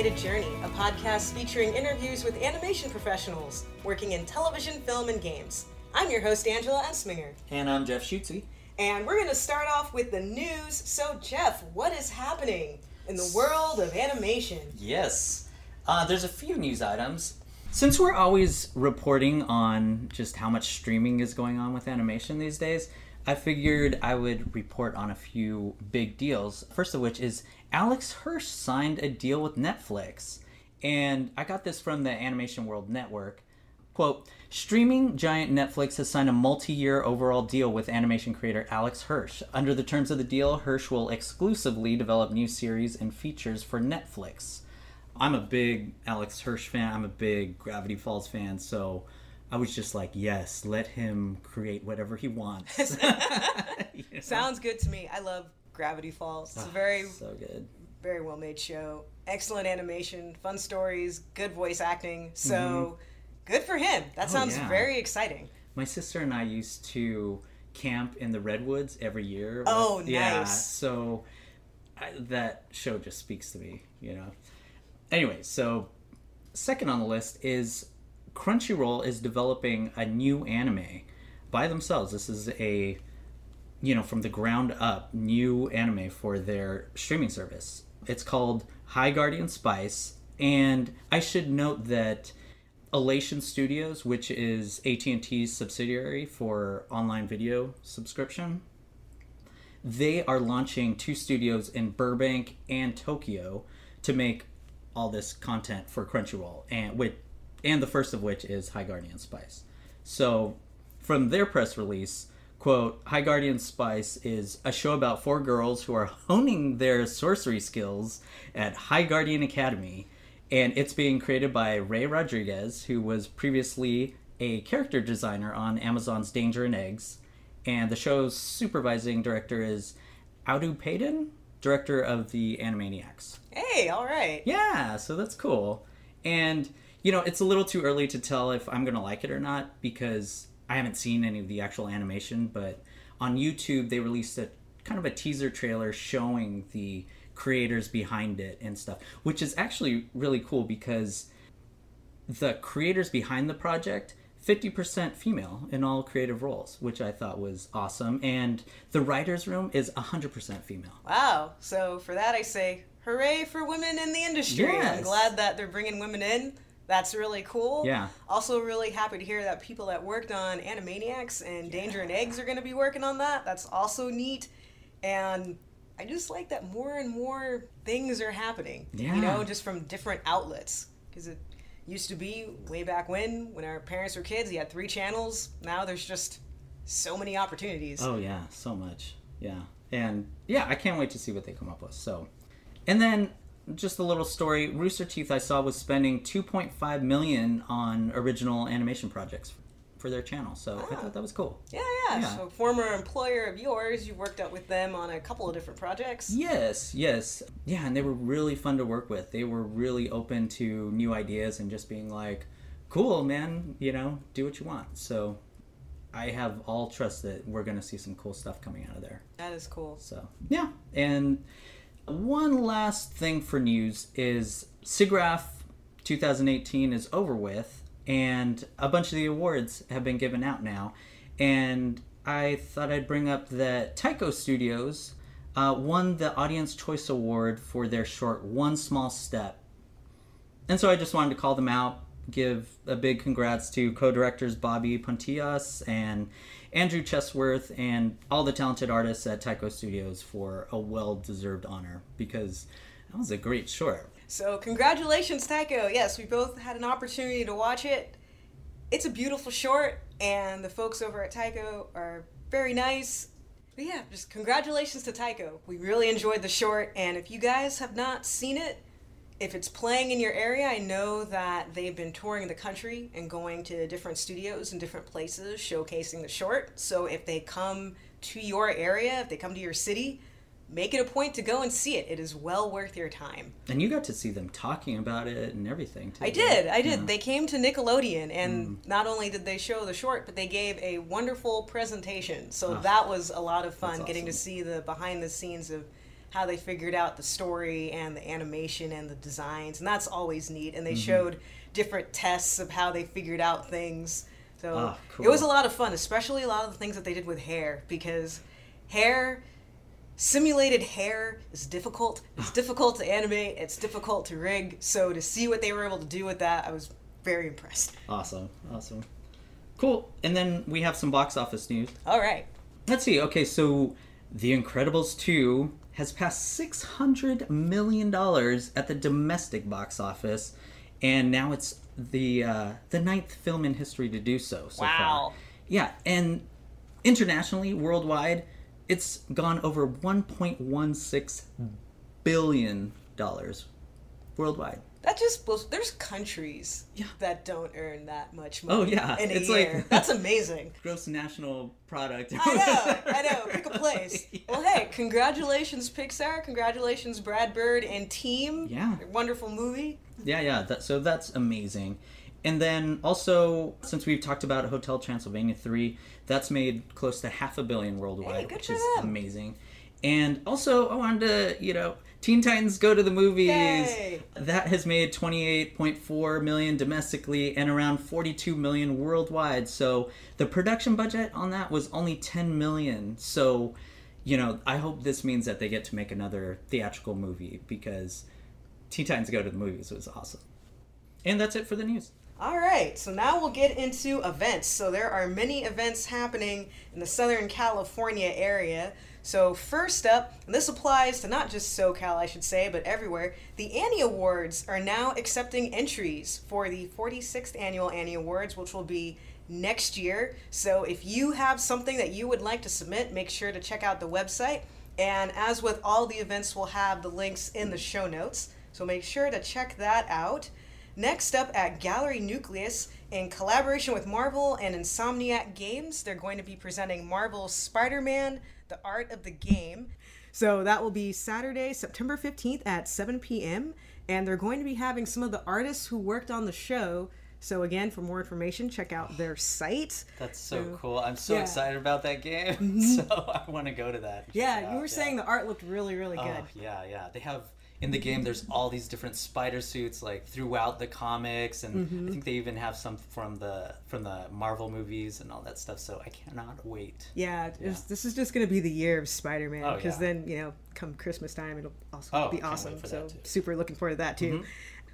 Animated Journey, a podcast featuring interviews with animation professionals working in television, film, and games. I'm your host, Angela Ensminger. And I'm Jeff Schutze. And we're going to start off with the news. So, Jeff, what is happening in the world of animation? Yes. Uh, there's a few news items. Since we're always reporting on just how much streaming is going on with animation these days, I figured I would report on a few big deals. First of which is Alex Hirsch signed a deal with Netflix. And I got this from the Animation World Network. Quote, streaming giant Netflix has signed a multi year overall deal with animation creator Alex Hirsch. Under the terms of the deal, Hirsch will exclusively develop new series and features for Netflix. I'm a big Alex Hirsch fan, I'm a big Gravity Falls fan, so I was just like, yes, let him create whatever he wants. you know? Sounds good to me. I love Gravity Falls. It's a Oh, very, so good. very well made show. Excellent animation, fun stories, good voice acting. So Mm-hmm. good for him. That Oh, sounds yeah. very exciting. My sister and I used to camp in the redwoods every year. Oh, Yeah, nice. so I, that show just speaks to me, you know. Anyway, so second on the list is Crunchyroll is developing a new anime by themselves. This is a you know from the ground up new anime for their streaming service. It's called High Guardian Spice, and I should note that Ellation Studios, which is AT&T's subsidiary for online video subscription, they are launching two studios in Burbank and Tokyo to make all this content for Crunchyroll, and with and the first of which is High Guardian Spice. So, from their press release, quote, High Guardian Spice is a show about four girls who are honing their sorcery skills at High Guardian Academy, and it's being created by Ray Rodriguez, who was previously a character designer on Amazon's Danger and Eggs, and the show's supervising director is Audu Paden, director of the Animaniacs. Hey, all right. Yeah, so that's cool. And you know, it's a little too early to tell if I'm gonna like it or not because I haven't seen any of the actual animation. But on YouTube, they released a kind of a teaser trailer showing the creators behind it and stuff, which is actually really cool because the creators behind the project 50% female in all creative roles which i thought was awesome and the writers room is 100% female Wow. So for that, I say hooray for women in the industry. I'm glad that they're bringing women in. That's really cool. Yeah. Also, really happy to hear that people that worked on Animaniacs and Danger and Eggs are going to be working on that. That's also neat. And I just like that more and more things are happening. Yeah. You know, just from different outlets. Because it used to be way back when, when our parents were kids, you had three channels. Now there's just so many opportunities. Oh yeah, so much. Yeah. And yeah, I can't wait to see what they come up with. So and then just a little story, Rooster Teeth I saw was spending 2.5 million on original animation projects for their channel. So I thought ah. that was cool. Yeah, yeah, Yeah. So, former employer of yours, you worked out with them on a couple of different projects. Yes, yes. Yeah, and they were really fun to work with. They were really open to new ideas and just being like, "Cool, man, you know, do what you want." So I have all trust that we're going to see some cool stuff coming out of there. That is cool. So yeah, and one last thing for news is SIGGRAPH 2018 is over with, and a bunch of the awards have been given out now, and I thought I'd bring up that Taiko Studios uh, won the Audience Choice Award for their short One Small Step, and so I just wanted to call them out, give a big congrats to co-directors Bobby Pontillas and Andrew Chesworth and all the talented artists at Taiko Studios for a well-deserved honor because that was a great short. So, congratulations, Taiko. Yes, we both had an opportunity to watch it. It's a beautiful short, and the folks over at Taiko are very nice. But yeah, just congratulations to Taiko. We really enjoyed the short, and if you guys have not seen it, if it's playing in your area, I know that they've been touring the country and going to different studios and different places showcasing the short. So if they come to your area, if they come to your city, make it a point to go and see it. It is well worth your time. And you got to see them talking about it and everything too. I did. I did. Yeah. They came to Nickelodeon, and not only did they show the short, but they gave a wonderful presentation. So Ah, that was a lot of fun getting to see the behind the scenes of how they figured out the story and the animation and the designs, and that's always neat. And they showed different tests of how they figured out things. So Ah, it was a lot of fun, especially a lot of the things that they did with hair because hair simulated hair is difficult. It's difficult to animate. It's difficult to rig. So to see what they were able to do with that, I was very impressed. Awesome, awesome, cool. And then we have some box office news. All right. Let's see. Okay, so The Incredibles 2 has passed $600 million at the domestic box office, and now it's the uh, the ninth film in history to do so so Wow. far. Yeah, and internationally, worldwide, it's gone over 1.16 billion dollars worldwide. That just blows. There's countries Yeah. that don't earn that much oh, money Oh, yeah. in a It's like- year. That's amazing. Gross national product. I know, I know. Pick a place. Yeah. Well, hey, congratulations, Pixar. Congratulations, Brad Bird and team. Yeah. Wonderful movie. Yeah, yeah. That, so that's amazing. And then also, since we've talked about Hotel Transylvania 3, that's made close to half a billion worldwide, Hey, which is them. amazing. And also, I wanted to, you know, Teen Titans Go to the Movies. Yay. That has made 28.4 million domestically and around 42 million worldwide. So the production budget on that was only 10 million. So, you know, I hope this means that they get to make another theatrical movie because Teen Titans Go to the Movies was awesome. And that's it for the news. All right, so now we'll get into events. So there are many events happening in the Southern California area. So first up, and this applies to not just SoCal, I should say, but everywhere, the Annie Awards are now accepting entries for the 46th annual Annie Awards, which will be next year. So if you have something that you would like to submit, make sure to check out the website. And as with all the events, we'll have the links in the show notes. So make sure to check that out. Next up at Gallery Nucleus, in collaboration with Marvel and Insomniac Games, they're going to be presenting Marvel's Spider Man, The Art of the Game. So that will be Saturday, September 15th at 7 p.m. And they're going to be having some of the artists who worked on the show. So, again, for more information, check out their site. That's so So, cool. I'm so yeah. excited about that game. Mm-hmm. So I want to go to that. and check it Yeah, you were saying the art looked really, really oh, good. Oh, yeah, yeah. They have in the game. There's all these different spider suits like throughout the comics, and Mm-hmm. I think they even have some from the from the Marvel movies and all that stuff. So I cannot wait. Yeah, it's- this is just going to be the year of Spider Man Oh, because yeah. then, you know, come Christmas time, it'll also Oh, be awesome. So. Mm-hmm. super looking forward to that too.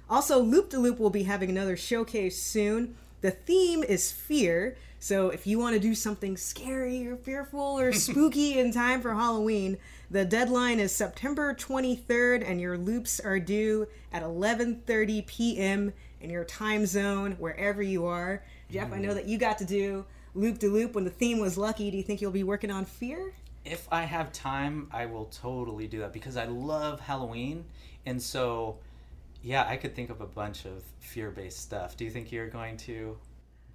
Also, Loop de Loop will be having another showcase soon. The theme is fear. So, if you want to do something scary or fearful or spooky in time for Halloween, the deadline is September 23rd and your loops are due at 11:30 p.m. in your time zone wherever you are. Jeff, I know that you got to do Loop de Loop when the theme was lucky. Do you think you'll be working on fear? If I have time, I will totally do that because I love Halloween, and so yeah, I could think of a bunch of fear-based stuff. Do you think you're going to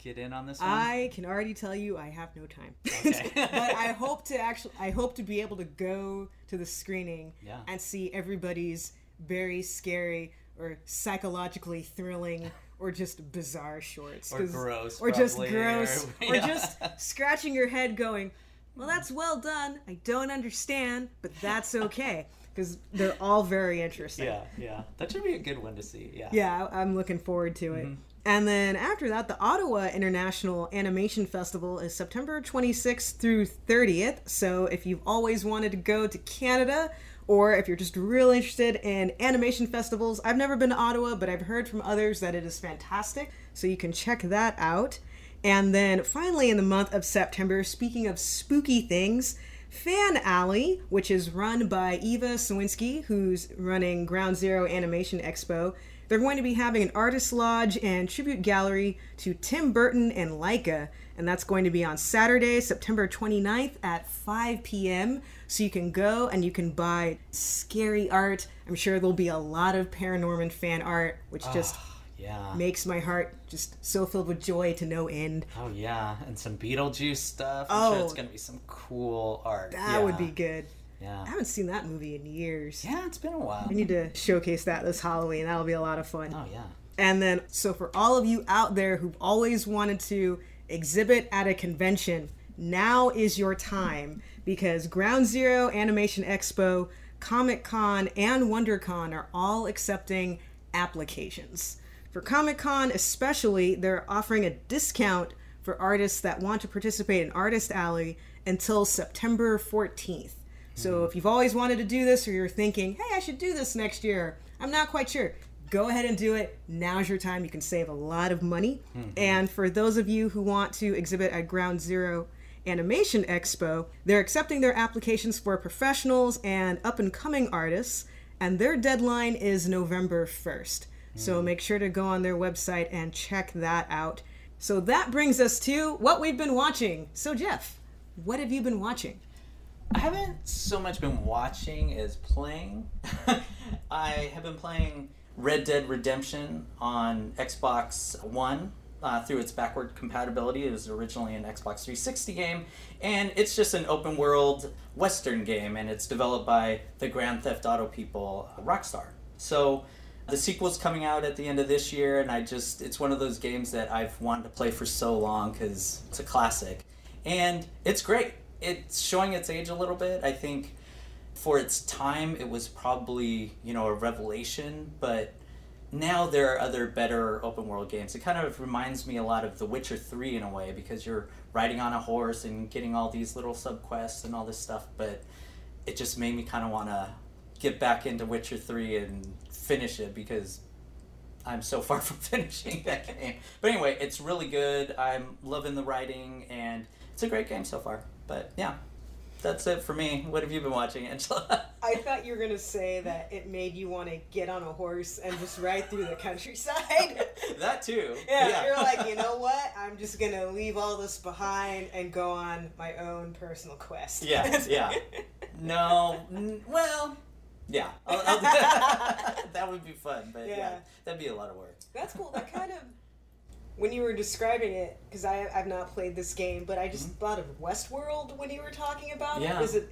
get in on this one? I can already tell you I have no time. Okay. but I hope to actually I hope to be able to go to the screening Yeah. and see everybody's very scary or psychologically thrilling or just bizarre shorts Or gross, or just gross or- or yeah. just scratching your head going well that's well done i don't understand but that's okay because they're all very interesting yeah, yeah. That should be a good one to see. Yeah. yeah, I- I'm looking forward to it. Mm-hmm. And then after that, the Ottawa International Animation Festival is September 26th through 30th. So if you've always wanted to go to Canada, or if you're just real interested in animation festivals, I've never been to Ottawa, but I've heard from others that it is fantastic. So you can check that out. And then finally, in the month of September, speaking of spooky things, Fan Alley, which is run by Eva Sawinski, who's running Ground Zero Animation Expo. They're going to be having an artist lodge and tribute gallery to Tim Burton and Laika, and that's going to be on Saturday, September 29th at 5 p.m. So you can go and you can buy scary art. I'm sure there'll be a lot of Paranorman fan art, which just ah. Yeah. makes my heart just so filled with joy to no end. Oh yeah, and some Beetlejuice stuff. I'm sure Oh. it's gonna be some cool art. That would be good. Yeah. I haven't seen that movie in years. Yeah, it's been a while. We need to showcase that this Halloween. That'll be a lot of fun. Oh yeah. And then, so for all of you out there who've always wanted to exhibit at a convention, now is your time because Ground Zero Animation Expo Comic Con and WonderCon are all accepting applications. For Comic Con, especially, they're offering a discount for artists that want to participate in Artist Alley until September 14th. So hmm. if you've always wanted to do this or you're thinking, hey, I should do this next year, I'm not quite sure, go ahead and do it. Now's your time. You can save a lot of money. Hmm. And for those of you who want to exhibit at Ground Zero Animation Expo, they're accepting their applications for professionals and up and coming artists, and their deadline is November 1st. So make sure to go on their website and check that out. So that brings us to what we've been watching. So, Jeff, what have you been watching? I haven't so much been watching as playing. I have been playing Red Dead Redemption on Xbox One uh, through its backward compatibility. It was originally an Xbox 360 game, and it's just an open world Western game, and it's developed by the Grand Theft Auto people, Rockstar. So the sequel's coming out at the end of this year, and I just, it's one of those games that I've wanted to play for so long because it's a classic. And it's great. It's showing its age a little bit. I think for its time, it was probably, you know, a revelation, but now there are other better open world games. It kind of reminds me a lot of The Witcher 3 in a way because you're riding on a horse and getting all these little subquests and all this stuff, but it just made me kind of want to get back into Witcher 3 and finish it because I'm so far from finishing that game. But anyway, it's really good. I'm loving the writing and it's a great game so far. But yeah, that's it for me. What have you been watching, Angela? I thought you were gonna say that it made you want to get on a horse and just ride through the countryside. that too. yeah, you're like, you know what? I'm just gonna leave all this behind and go on my own personal quest. Yeah, yeah. No, n- well, yeah. I'll, I'll that would be fun, but yeah. Yeah. that'd be a lot of work. That's cool. That kind of when you were describing it, because I I've not played this game, but I just thought of Westworld when you were talking about Mm-hmm. Yeah. it. Is it?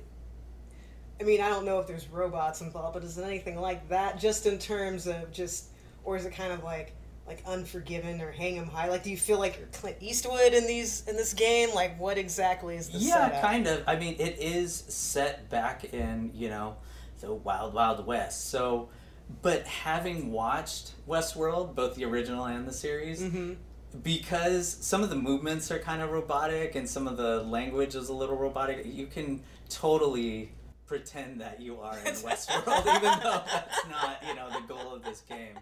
I mean, I don't know if there's robots involved, but is it anything like that? Just in terms of just, or is it kind of like like Unforgiven or Hang 'Em High? Like, do you feel like you're Clint Eastwood in these in this game? Like, what exactly is the yeah, setup? kind of. I mean, it is set back in you know the wild, wild west. So, but having watched Westworld, both the original and the series, Mm-hmm. because some of the movements are kind of robotic and some of the language is a little robotic, you can totally pretend that you are in Westworld, even though that's not you know the goal of this game.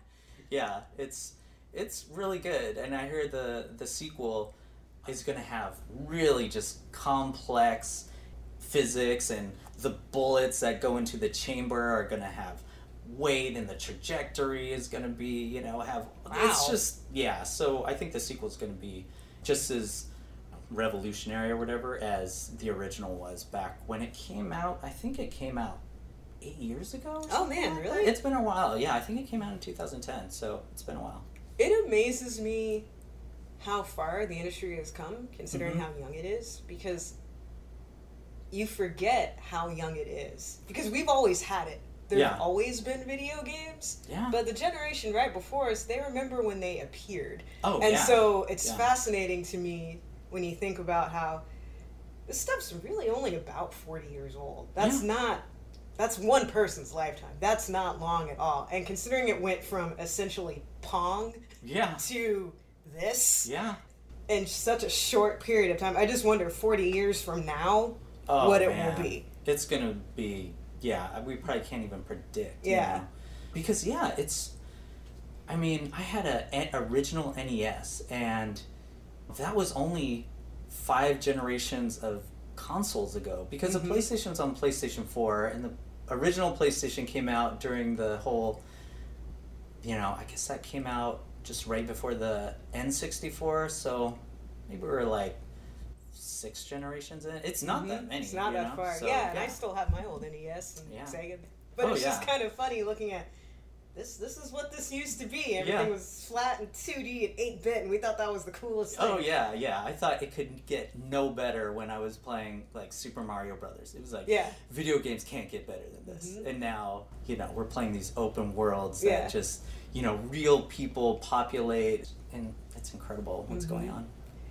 Yeah, it's it's really good, and I hear the the sequel is going to have really just complex physics and the bullets that go into the chamber are going to have weight and the trajectory is going to be you know have Wow. it's just yeah so i think the sequel is going to be just as revolutionary or whatever as the original was back when it came out i think it came out eight years ago Oh, man, like really? it's been a while yeah i think it came out in 2010 so it's been a while It amazes me how far the industry has come, considering Mhm. how young it is, because you forget how young it is. Because we've always had it. There've Yeah. always been video games, yeah but the generation right before us, they remember when they appeared. oh and yeah so it's Yeah. fascinating to me when you think about how this stuff's really only about 40 years old. That's not that's one person's lifetime. That's not long at all. And considering it went from essentially Pong yeah to this yeah in such a short period of time, I just wonder 40 years from now Oh, what it man. will be. It's gonna be yeah. We probably can't even predict. you Yeah. know? Because yeah, it's. I mean, I had a, a original NES, and that was only five generations of consoles ago. Because Mhm. the PlayStation's on PlayStation Four, and the original PlayStation came out during the whole. You know, I guess that came out just right before the N64, so maybe we were like six generations in. It's not that Mhm. many. It's not that know? far. So, yeah, and I still have my old NES and Yeah. Sega. But Oh, it's just kind of funny looking at this. This is what this used to be. Everything Yeah. was flat and 2D and 8 bit, and we thought that was the coolest thing. Oh yeah, yeah. I thought it could get no better when I was playing like Super Mario Brothers. It was like Yeah. video games can't get better than this. Mhm. And now, you know, we're playing these open worlds Yeah. that just, you know, real people populate and it's incredible what's Mhm. going on.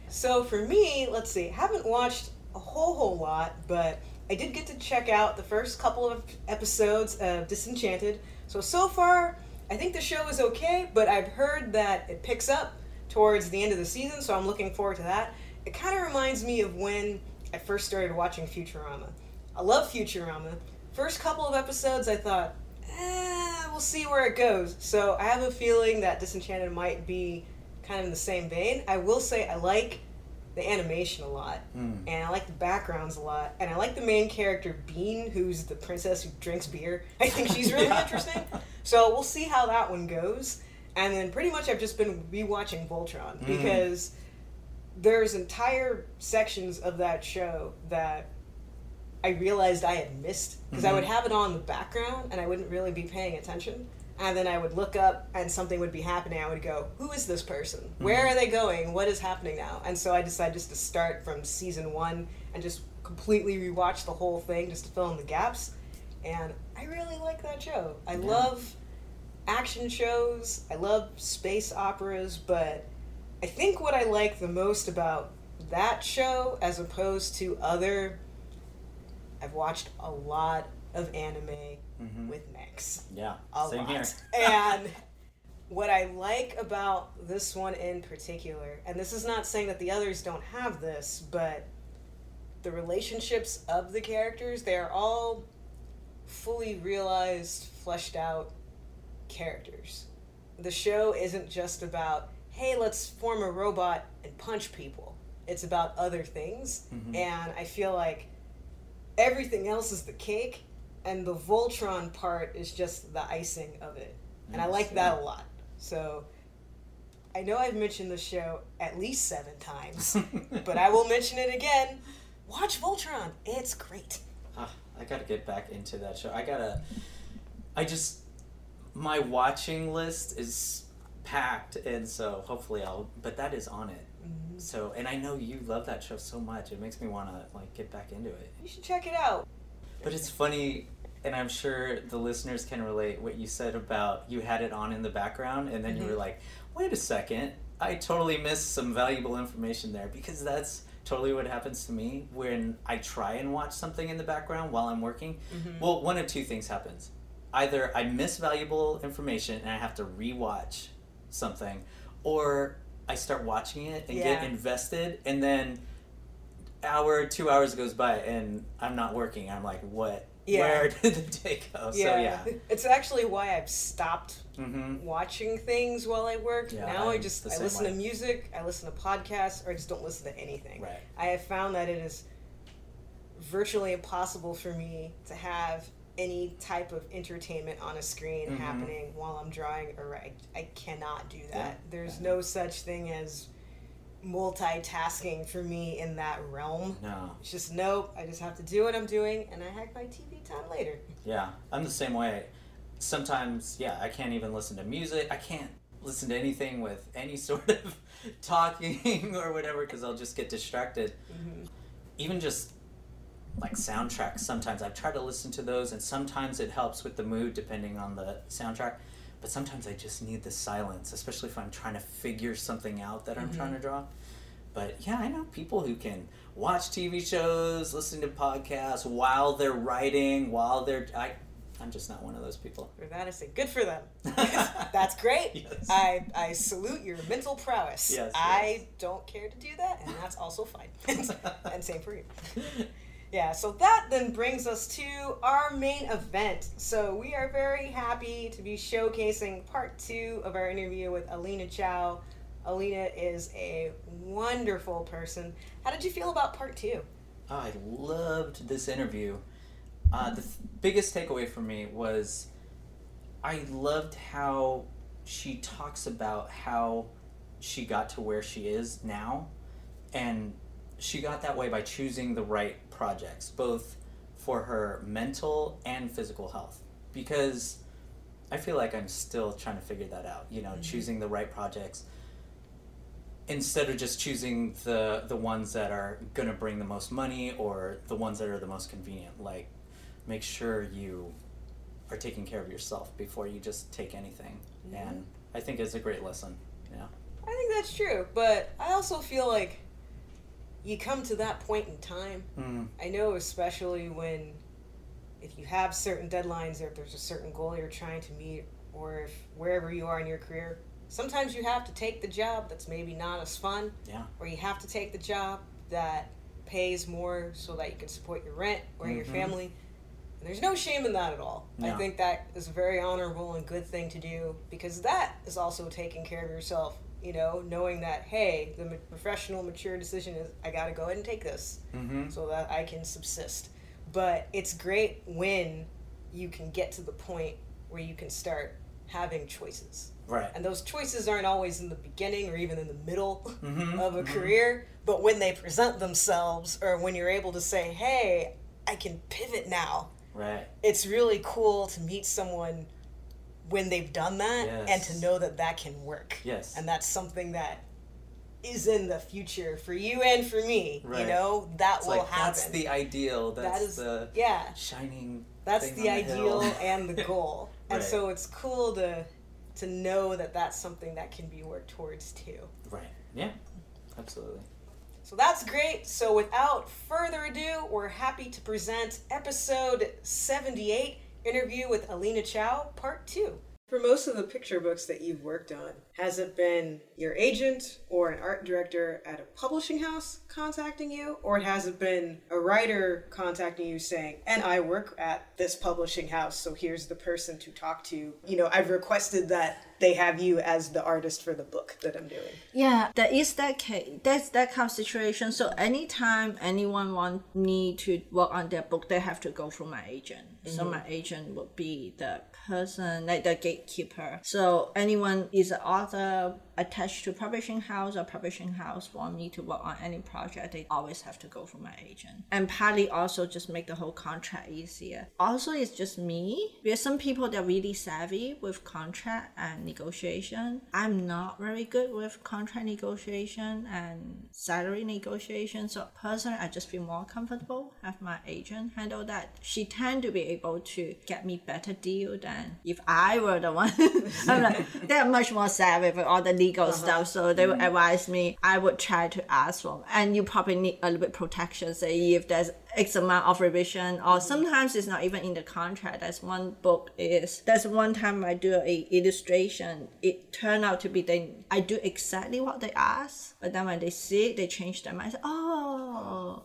So for me, let's see, haven't watched a whole whole lot, but I did get to check out the first couple of episodes of Disenchanted. So so far, I think the show is okay, but I've heard that it picks up towards the end of the season, so I'm looking forward to that. It kind of reminds me of when I first started watching Futurama. I love Futurama. First couple of episodes, I thought, eh, we'll see where it goes. So I have a feeling that Disenchanted might be kind of in the same vein. I will say I like the animation a lot, Mm. and I like the backgrounds a lot, and I like the main character Bean, who's the princess who drinks beer. I think she's really Yeah. interesting. So we'll see how that one goes. And then pretty much I've just been rewatching Voltron Mm. because there's entire sections of that show that I realized I had missed because I would Mhm. have it on the background and I wouldn't really be paying attention. And then I would look up and something would be happening. I would go, Who is this person? Where Mhm. are they going? What is happening now? And so I decided just to start from season one and just completely rewatch the whole thing just to fill in the gaps. And I really like that show. I Yeah. love action shows, I love space operas, but I think what I like the most about that show as opposed to other I've watched a lot of anime Mhm. with mechs. Yeah, A same lot. here. and what I like about this one in particular, and this is not saying that the others don't have this, but the relationships of the characters, they are all fully realized, fleshed out characters. The show isn't just about, hey, let's form a robot and punch people. It's about other things. Mhm. And I feel like everything else is the cake, and the Voltron part is just the icing of it. And I like that a lot. So I know I've mentioned the show at least seven times, but I will mention it again. Watch Voltron. It's great. Ah, I gotta get back into that show. I gotta. I just my watching list is packed, and so hopefully I'll. But that is on it. Mhm. So, and I know you love that show so much. It makes me want to like get back into it. You should check it out. But it's funny, and I'm sure the listeners can relate what you said about you had it on in the background, and then you Mhm. were like, "Wait a second, I totally missed some valuable information there," because that's totally what happens to me when I try and watch something in the background while I'm working. Mhm. Well, one of two things happens: either I miss valuable information and I have to rewatch something, or I start watching it and Yeah. get invested, and then hour, two hours goes by, and I'm not working. I'm like, what? Yeah. Where did the day go? So yeah. It's actually why I've stopped Mm-hmm. watching things while I work. Yeah, now I I'm just I listen way. to music, I listen to podcasts, or I just don't listen to anything. Right. I have found that it is virtually impossible for me to have any type of entertainment on a screen Mhm. happening while I'm drawing or I, I cannot do that. Yeah. There's Yeah. no such thing as multitasking for me in that realm. No. It's just nope, I just have to do what I'm doing and I have my TV time later. Yeah, I'm the same way. Sometimes, yeah, I can't even listen to music. I can't listen to anything with any sort of talking or whatever because I'll just get distracted. hmm Even just like soundtracks, sometimes I've tried to listen to those, and sometimes it helps with the mood depending on the soundtrack. But sometimes I just need the silence, especially if I'm trying to figure something out that I'm trying to draw. But yeah, I know people who can watch TV shows, listen to podcasts while they're writing, while they're. I, I'm just not one of those people. For that I say good for them. That's great. Yes. I, I salute your mental prowess. Yes, I yes. don't care to do that, and that's also fine. and same for you. Yeah, so that then brings us to our main event. So we are very happy to be showcasing part two of our interview with Alina Chau. Alina is a wonderful person. How did you feel about part two? I loved this interview. Uh, the th- biggest takeaway for me was I loved how she talks about how she got to where she is now. And she got that way by choosing the right projects, both for her mental and physical health. Because I feel like I'm still trying to figure that out, you know, Mhm. choosing the right projects instead of just choosing the the ones that are going to bring the most money or the ones that are the most convenient like make sure you are taking care of yourself before you just take anything Mhm. and i think it's a great lesson yeah I think that's true, but I also feel like you come to that point in time. Mm. I know, especially when if you have certain deadlines or if there's a certain goal you're trying to meet, or if wherever you are in your career, sometimes you have to take the job that's maybe not as fun, Yeah. or you have to take the job that pays more so that you can support your rent or your Mhm. family. And there's no shame in that at all. I think that is a very honorable and good thing to do because that is also taking care of yourself. You know, knowing that hey, the professional, mature decision is I got to go ahead and take this Mm-hmm. so that I can subsist. But it's great when you can get to the point where you can start having choices. Right. And those choices aren't always in the beginning or even in the middle Mhm, of a mhm. career, but when they present themselves or when you're able to say, hey, I can pivot now, Right. it's really cool to meet someone when they've done that and to know that that can work. Yes. And that's something that is in the future for you and for me. You know, that It's will like happen. that's the ideal. That's that is the yeah. shining. That's the on ideal and the goal. And so it's cool to to know that that's something that can be worked towards too. Right. Yeah. Absolutely. So that's great. So without further ado, we're happy to present episode 78 interview with Alina Chau, part 2. For most of the picture books that you've worked on, has it been your agent or an art director at a publishing house contacting you? Or has it been a writer contacting you saying, and I work at this publishing house, so here's the person to talk to? You know, I've requested that they have you as the artist for the book that I'm doing. Yeah, that is that case. That's that kind of situation. So anytime anyone want me to work on their book, they have to go through my agent. So mm-hmm. my agent would be the person, like the gatekeeper. So anyone is an author attached to publishing house or publishing house want me to work on any project, they always have to go through my agent. And partly also just make the whole contract easier. Also, it's just me. Because some people that are really savvy with contract and negotiation. I'm not very good with contract negotiation and salary negotiation. So personally, I just feel more comfortable have my agent handle that. She tend to be able to get me better deal than if I were the one. I'm like they're much more savvy with all the legal uh-huh. stuff, so they would mm-hmm. advise me. I would try to ask for, and you probably need a little bit protection. Say if there's X amount of revision, or mm-hmm. sometimes it's not even in the contract. That's one book is. That's one time I do a illustration. It turned out to be they I do exactly what they ask, but then when they see it, they change their mind. I say, oh.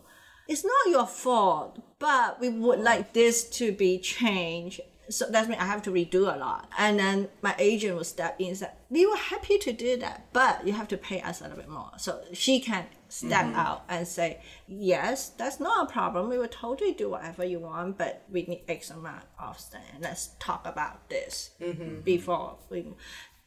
It's not your fault, but we would oh. like this to be changed so that means I have to redo a lot. And then my agent will step in and say, We were happy to do that, but you have to pay us a little bit more. So she can step mm-hmm. out and say, Yes, that's not a problem. We will totally do whatever you want, but we need X amount of stand. Let's talk about this mm-hmm. before we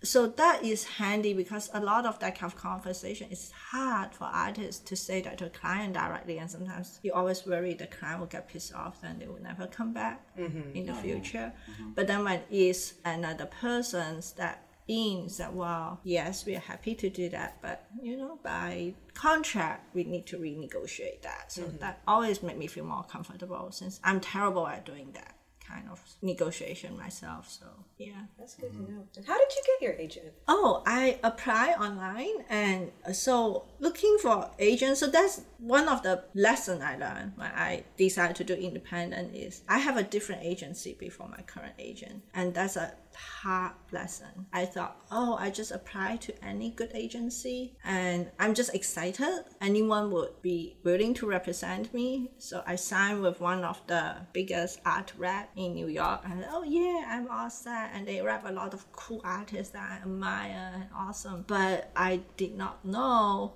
so that is handy because a lot of that kind of conversation is hard for artists to say that to a client directly and sometimes you always worry the client will get pissed off and they will never come back mm-hmm. in the future. But then when it's another person that in that well yes we are happy to do that but you know by contract we need to renegotiate that so mm-hmm. that always made me feel more comfortable since i'm terrible at doing that kind of negotiation myself so yeah That's good to mm-hmm. know. And how did you get your agent? Oh, I apply online and uh, so looking for agents. So that's one of the lesson I learned when I decided to do independent is I have a different agency before my current agent. And that's a hard lesson. I thought, oh, I just apply to any good agency and I'm just excited. Anyone would be willing to represent me. So I signed with one of the biggest art rep in New York and oh yeah, I'm all set. And they rap a lot of cool artists that I admire and awesome. But I did not know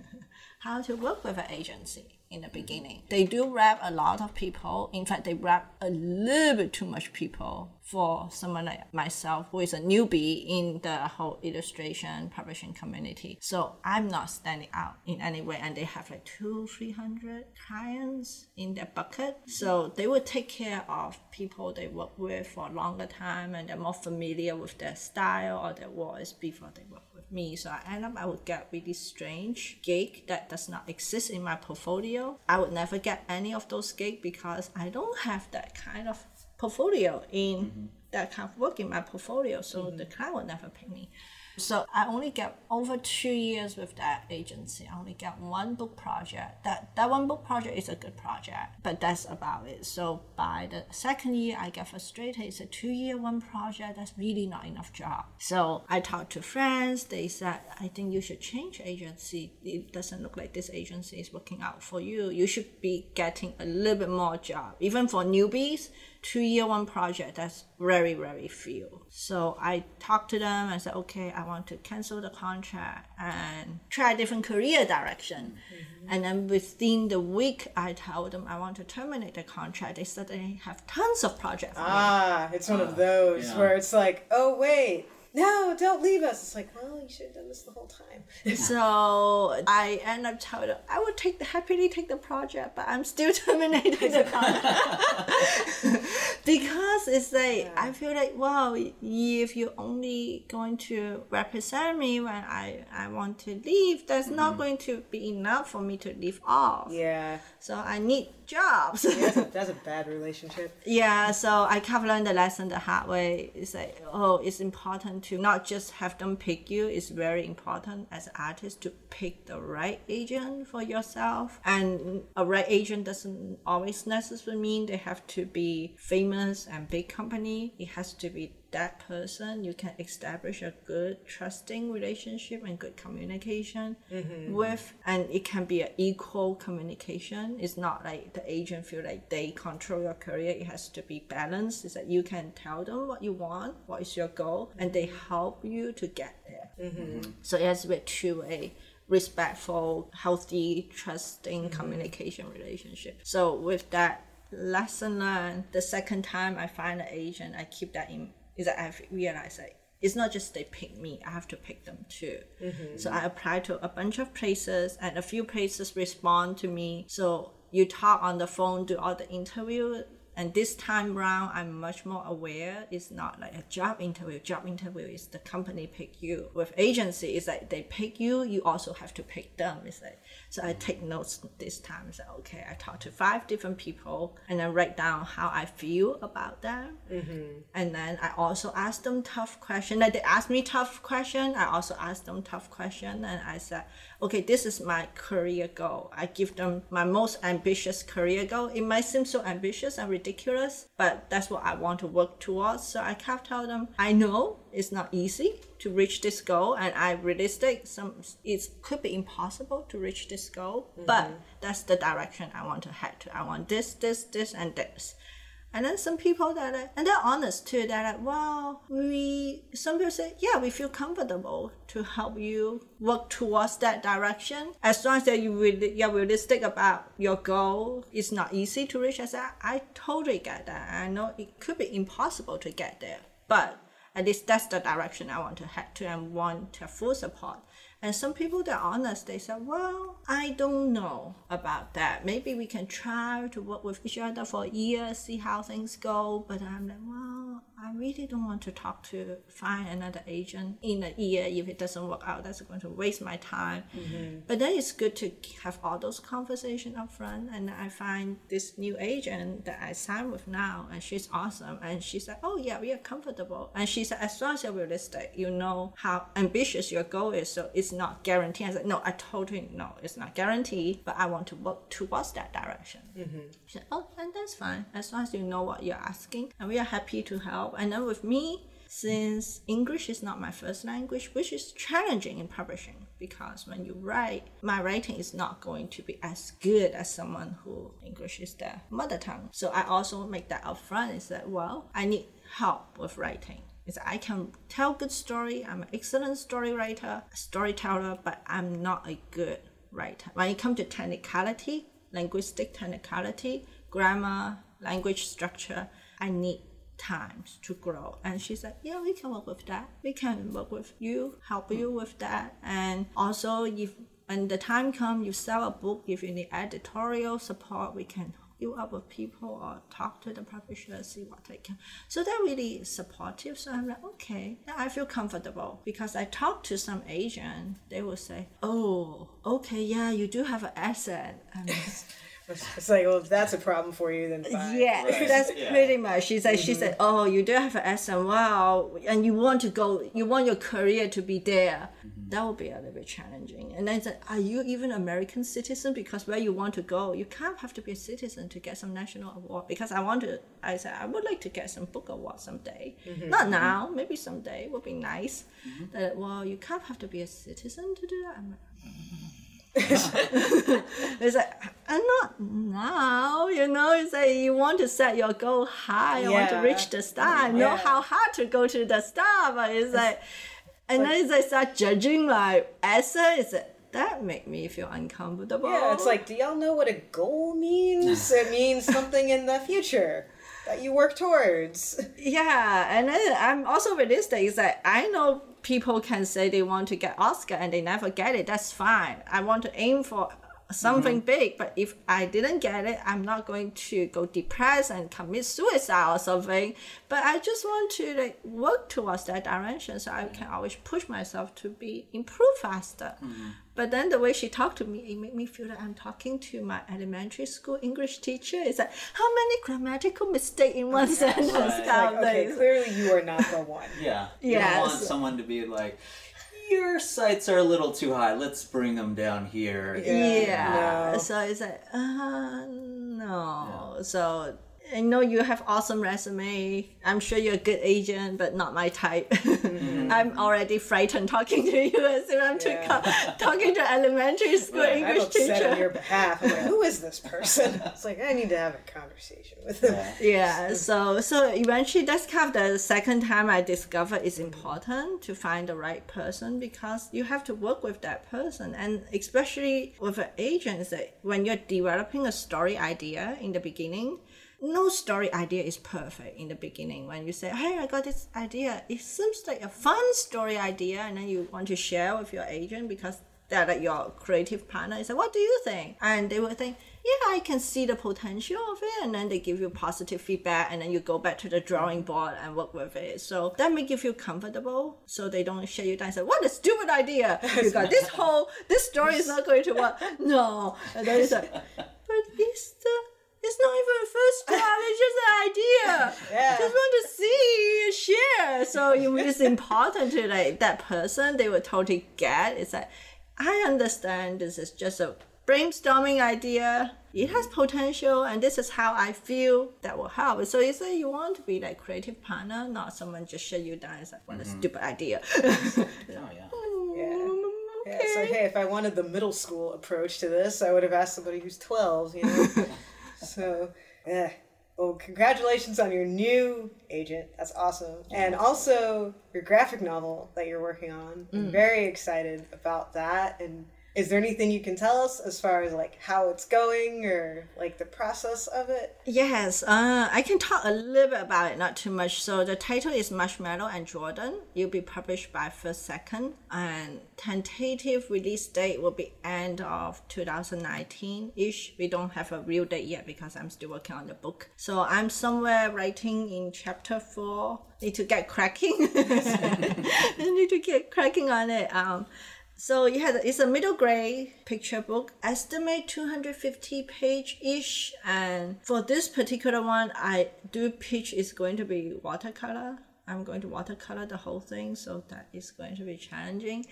how to work with an agency in the beginning. They do rap a lot of people. In fact, they rap a little bit too much people for someone like myself who is a newbie in the whole illustration publishing community. So I'm not standing out in any way and they have like two, three hundred clients in their bucket. So they will take care of people they work with for a longer time and they're more familiar with their style or their voice before they work with me. So I end up I would get really strange gig that does not exist in my portfolio. I would never get any of those gigs because I don't have that kind of portfolio in mm-hmm. that kind of work in my portfolio. So the mm-hmm. client will never pay me. So I only get over two years with that agency. I only get one book project. That that one book project is a good project, but that's about it. So by the second year, I get frustrated. It's a two year one project. That's really not enough job. So I talked to friends. They said, I think you should change agency. It doesn't look like this agency is working out for you. You should be getting a little bit more job, even for newbies two year one project that's very very few so i talked to them and said okay i want to cancel the contract and try a different career direction mm-hmm. and then within the week i told them i want to terminate the contract they said they have tons of projects ah it's one of those yeah. where it's like oh wait no, don't leave us. It's like, well, you should have done this the whole time. so I end up telling them, I would take the happily take the project, but I'm still terminating the contract because it's like yeah. I feel like, well, if you're only going to represent me when I I want to leave, that's mm-hmm. not going to be enough for me to leave off. Yeah. So I need jobs. yeah, that's, a, that's a bad relationship. yeah, so I kind of learned the lesson the hard way. It's like, oh, it's important to not just have them pick you. It's very important as an artist to pick the right agent for yourself. And a right agent doesn't always necessarily mean they have to be famous and big company. It has to be that person you can establish a good trusting relationship and good communication mm-hmm. with and it can be an equal communication it's not like the agent feel like they control your career it has to be balanced is that you can tell them what you want what is your goal and they help you to get there mm-hmm. so it has to be two-way respectful healthy trusting mm-hmm. communication relationship so with that lesson learned the second time i find an agent i keep that in is that I've realized that it's not just they pick me, I have to pick them too. Mm-hmm. So I apply to a bunch of places and a few places respond to me. So you talk on the phone, do all the interview, and this time round, I'm much more aware. It's not like a job interview. Job interview is the company pick you. With agency, it's like they pick you. You also have to pick them. It's like so. I take notes this time. So okay, I talk to five different people and then write down how I feel about them. Mm-hmm. And then I also ask them tough question. Like they ask me tough question. I also ask them tough question, and I said, okay, this is my career goal. I give them my most ambitious career goal. It might seem so ambitious and ridiculous, but that's what I want to work towards. So I kept tell them, I know it's not easy to reach this goal, and I realistic. Some it could be impossible to reach this goal, mm-hmm. but that's the direction I want to head to. I want this, this, this, and this. And then some people that are, and they're honest too. They're like, well, we. Some people say, yeah, we feel comfortable to help you work towards that direction. As long as that you really, you're realistic about your goal, it's not easy to reach. I said, I totally get that. I know it could be impossible to get there, but at least that's the direction I want to head to and want to full support. And some people that are honest, they say, well, I don't know about that. Maybe we can try to work with each other for a year, see how things go. But I'm like, well, I really don't want to talk to find another agent in a year if it doesn't work out. That's going to waste my time. Mm-hmm. But then it's good to have all those conversations up front. And I find this new agent that I signed with now, and she's awesome. And she said, oh yeah, we are comfortable. And she said, as long as you're realistic, you know how ambitious your goal is. So it's not guaranteed. I said, no, I totally no, it's not guaranteed, but I want to work towards that direction. Mm-hmm. She said, oh, and that's fine. As long as you know what you're asking, and we are happy to help. And then with me, since English is not my first language, which is challenging in publishing because when you write, my writing is not going to be as good as someone who English is their mother tongue. So I also make that upfront is that, well, I need help with writing. Is I can tell good story. I'm an excellent story writer, storyteller, but I'm not a good writer. When it comes to technicality, linguistic technicality, grammar, language structure, I need times to grow. And she said, Yeah, we can work with that. We can work with you, help you with that. And also if when the time comes you sell a book, if you need editorial support, we can you up with people or talk to the publisher, see what they can. So they're really supportive. So I'm like, okay, now I feel comfortable because I talk to some agent, they will say, oh, okay, yeah, you do have an asset. It's like, well, if that's a problem for you, then fine. Yes, Right. that's Yeah. pretty much. She said, she mm-hmm. said, oh, you do have an accent, wow, and you want to go, you want your career to be there. That would be a little bit challenging. And then I said, are you even American citizen? Because where you want to go, you can't have to be a citizen to get some national award. Because I want to, I said, I would like to get some book award someday. Mm-hmm. Not mm-hmm. now, maybe someday would be nice. Mm-hmm. That, well, you can't have to be a citizen to do that. I'm like, it's like I'm not now, you know. It's like you want to set your goal high. I want to reach the star. I know how hard to go to the star, but it's like, and then it's like start judging my essay. It's like, that make me feel uncomfortable. Yeah, it's like, do y'all know what a goal means? it means something in the future that you work towards. Yeah, and then I'm also realistic. Is that I know people can say they want to get Oscar and they never get it. That's fine. I want to aim for something mm-hmm. big, but if I didn't get it, I'm not going to go depressed and commit suicide or something. But I just want to like work towards that direction, so I can always push myself to be improve faster. Mm-hmm. But then the way she talked to me, it made me feel that I'm talking to my elementary school English teacher. It's like how many grammatical mistakes in one sentence Right. of Okay, clearly you are not the one. Yeah. You don't want someone to be like, your sights are a little too high. Let's bring them down here. Yeah. No. So it's like, uh, no. So I know you have awesome resume. I'm sure you're a good agent, but not my type. Mm. I'm already frightened talking to you as if I'm Yeah. talking to elementary school. I'm English upset on teacher. your behalf. I'm like, who is this person? It's like I need to have a conversation with him. Yeah, so so eventually that's kind of the second time I discovered it's important to find the right person because you have to work with that person and especially with an agent that when you're developing a story idea in the beginning, no story idea is perfect in the beginning. When you say, Hey, I got this idea, it seems like a fun story idea and then you want to share with your agent because they're like your creative partner. Is like, what do you think? And they will think, yeah, I can see the potential of it, and then they give you positive feedback, and then you go back to the drawing board and work with it. So that make you feel comfortable, so they don't shut you down and say, "What a stupid idea! You got this whole this story is not going to work." No, and then it's like, but it's the it's not even a first draft. It's just an idea. Yeah. Just want to see, share. So you- it's important to like that person. They will totally get. It's like I understand. This is just a brainstorming idea. It has potential, and this is how I feel that will help. So you say you want to be like creative partner, not someone just shut you down. It's like what a mm-hmm. stupid idea. Oh, yeah. Um, yeah. Yeah, so hey, if I wanted the middle school approach to this, I would have asked somebody who's 12, you know? So, yeah. Well, congratulations on your new agent. That's awesome. And also your graphic novel that you're working on. I'm mm. very excited about that. And is there anything you can tell us as far as like how it's going or like the process of it? Yes, uh, I can talk a little bit about it, not too much. So the title is Marshmallow and Jordan. It'll be published by First Second, and tentative release date will be end of 2019 ish. We don't have a real date yet because I'm still working on the book. So I'm somewhere writing in chapter four. Need to get cracking. need to get cracking on it. Um, so yeah, it's a middle grade picture book, estimate 250 page ish. And for this particular one, I do pitch is going to be watercolor. I'm going to watercolor the whole thing, so that is going to be challenging.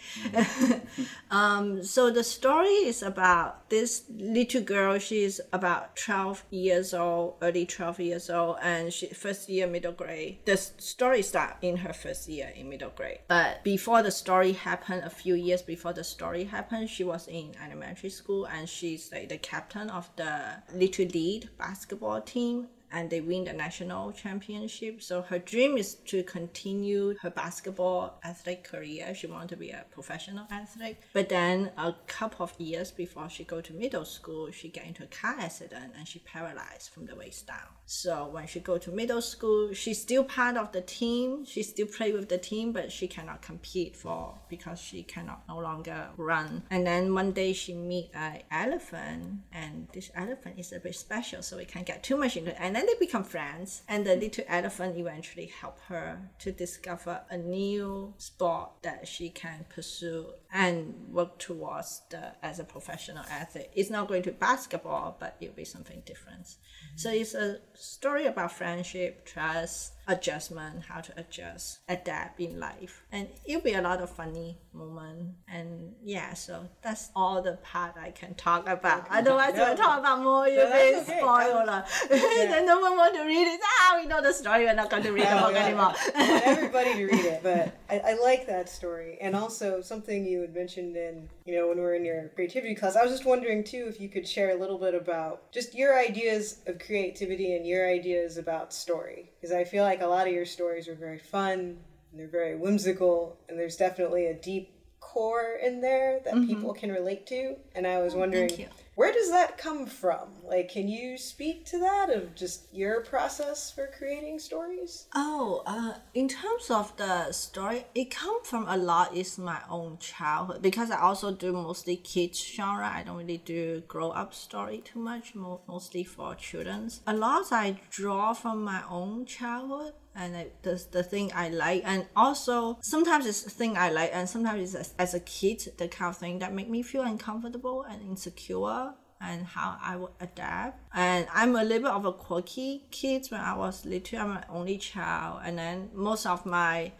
um, so the story is about this little girl. She's about 12 years old, early 12 years old, and she first year middle grade. The story start in her first year in middle grade. But before the story happened, a few years before the story happened, she was in elementary school, and she's like the captain of the little lead basketball team and they win the national championship. So her dream is to continue her basketball athletic career. She wanted to be a professional athlete. But then a couple of years before she go to middle school, she get into a car accident and she paralyzed from the waist down. So when she go to middle school, she's still part of the team. She still play with the team, but she cannot compete for because she cannot no longer run. And then one day she meet an elephant, and this elephant is a bit special, so we can't get too much into it. And then then they become friends, and the little elephant eventually help her to discover a new sport that she can pursue and work towards the as a professional athlete. It's not going to basketball, but it'll be something different. So it's a story about friendship, trust, adjustment, how to adjust, adapt in life. And it'll be a lot of funny moment. And yeah, so that's all the part I can talk about. Otherwise, No. I talk about more, you'll be okay. spoiler. then no one want to read it. Ah, we know the story. We're not going to read the Oh, book yeah. anymore. I want everybody to read it, but I, I like that story. And also something you had mentioned in, you know, when we were in your creativity class, I was just wondering too if you could share a little bit about just your ideas of creativity and your ideas about story. Because I feel like a lot of your stories are very fun and they're very whimsical, and there's definitely a deep core in there that mm-hmm. people can relate to. And I was oh, wondering. you. Where does that come from? Like, can you speak to that of just your process for creating stories? Oh, uh, in terms of the story, it comes from a lot is my own childhood because I also do mostly kids genre. I don't really do grow up story too much, mo- mostly for children's. A lot I draw from my own childhood and I, the, the thing I like, and also sometimes it's the thing I like, and sometimes it's as, a kid the kind of thing that make me feel uncomfortable and insecure and how I would adapt. And I'm a little bit of a quirky kid when I was little. I'm an only child, and then most of my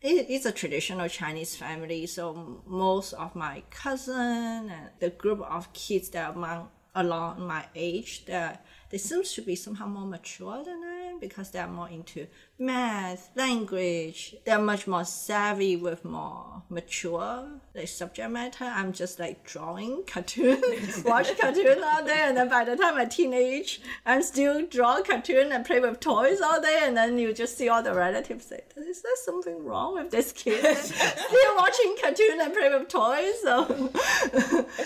it is a traditional Chinese family, so most of my cousin and the group of kids that among along my age, that they seems to be somehow more mature than I am because they are more into math, language. They're much more savvy with more mature like subject matter. I'm just like drawing cartoon, watch cartoon all day, and then by the time I'm teenage, I'm still draw cartoon and play with toys all day, and then you just see all the relatives say, "Is there something wrong with this kid? still watching cartoon and play with toys?" So,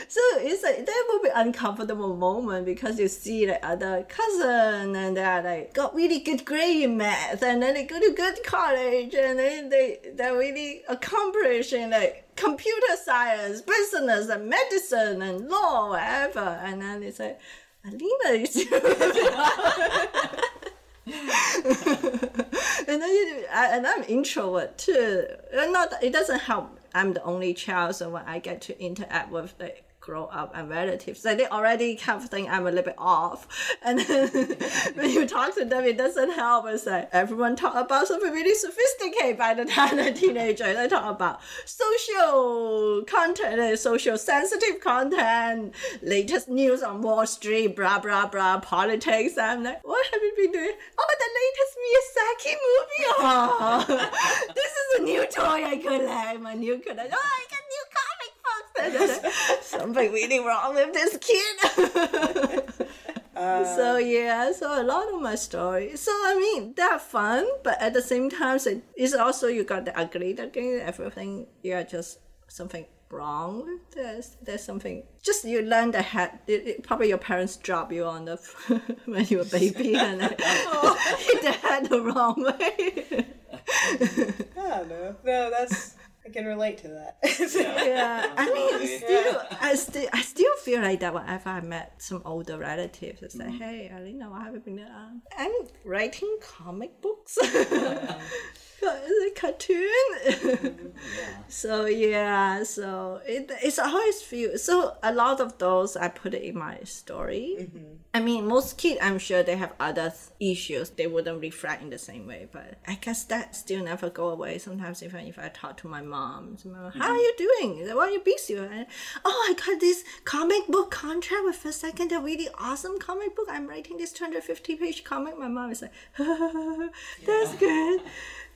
so it's like there will be uncomfortable moment because you see the other cousin and they are like got really good grade in math, and then they go to good college, and then they they're really accomplish in like computer science, business, and medicine, and law, whatever. And then they say, Alina, still and then you, I, and I'm introvert too. And Not it doesn't help. I'm the only child, so when I get to interact with like grow up and relatives, like they already kind of think I'm a little bit off. And then when you talk to them, it doesn't help. It's like everyone talk about something really sophisticated by the time they're teenager. They talk about social content, uh, social sensitive content, latest news on Wall Street, blah blah blah, politics. I'm like, what have you been doing? Oh, the latest Miyazaki movie. Oh, this is a new toy I collect. My new collect. Oh, I got new comic books. And then, like, Something really wrong with this kid. Uh, so yeah, so a lot of my stories. So I mean, they're fun, but at the same time, so it's also you got the ugly again. Everything you're just something wrong with this. There's something. Just you learn the head. It, it- probably your parents drop you on the when you were baby and then, hit the head the wrong way. I don't know. No, that's can relate to that. yeah, I mean, still, I still, I still feel like that whenever I met some older relatives, it's like, hey, Alina, what have you been doing? Um, I'm writing comic books. It's a cartoon. So yeah, so it, it's always feel so a lot of those I put it in my story. I mean, most kids, I'm sure they have other th- issues. They wouldn't reflect in the same way, but I guess that still never go away. Sometimes even if I talk to my mom, so my mom, how are you doing? Why are you busy? And, oh, I got this comic book contract with First Second, a really awesome comic book. I'm writing this 250 page comic. My mom is like, that's good.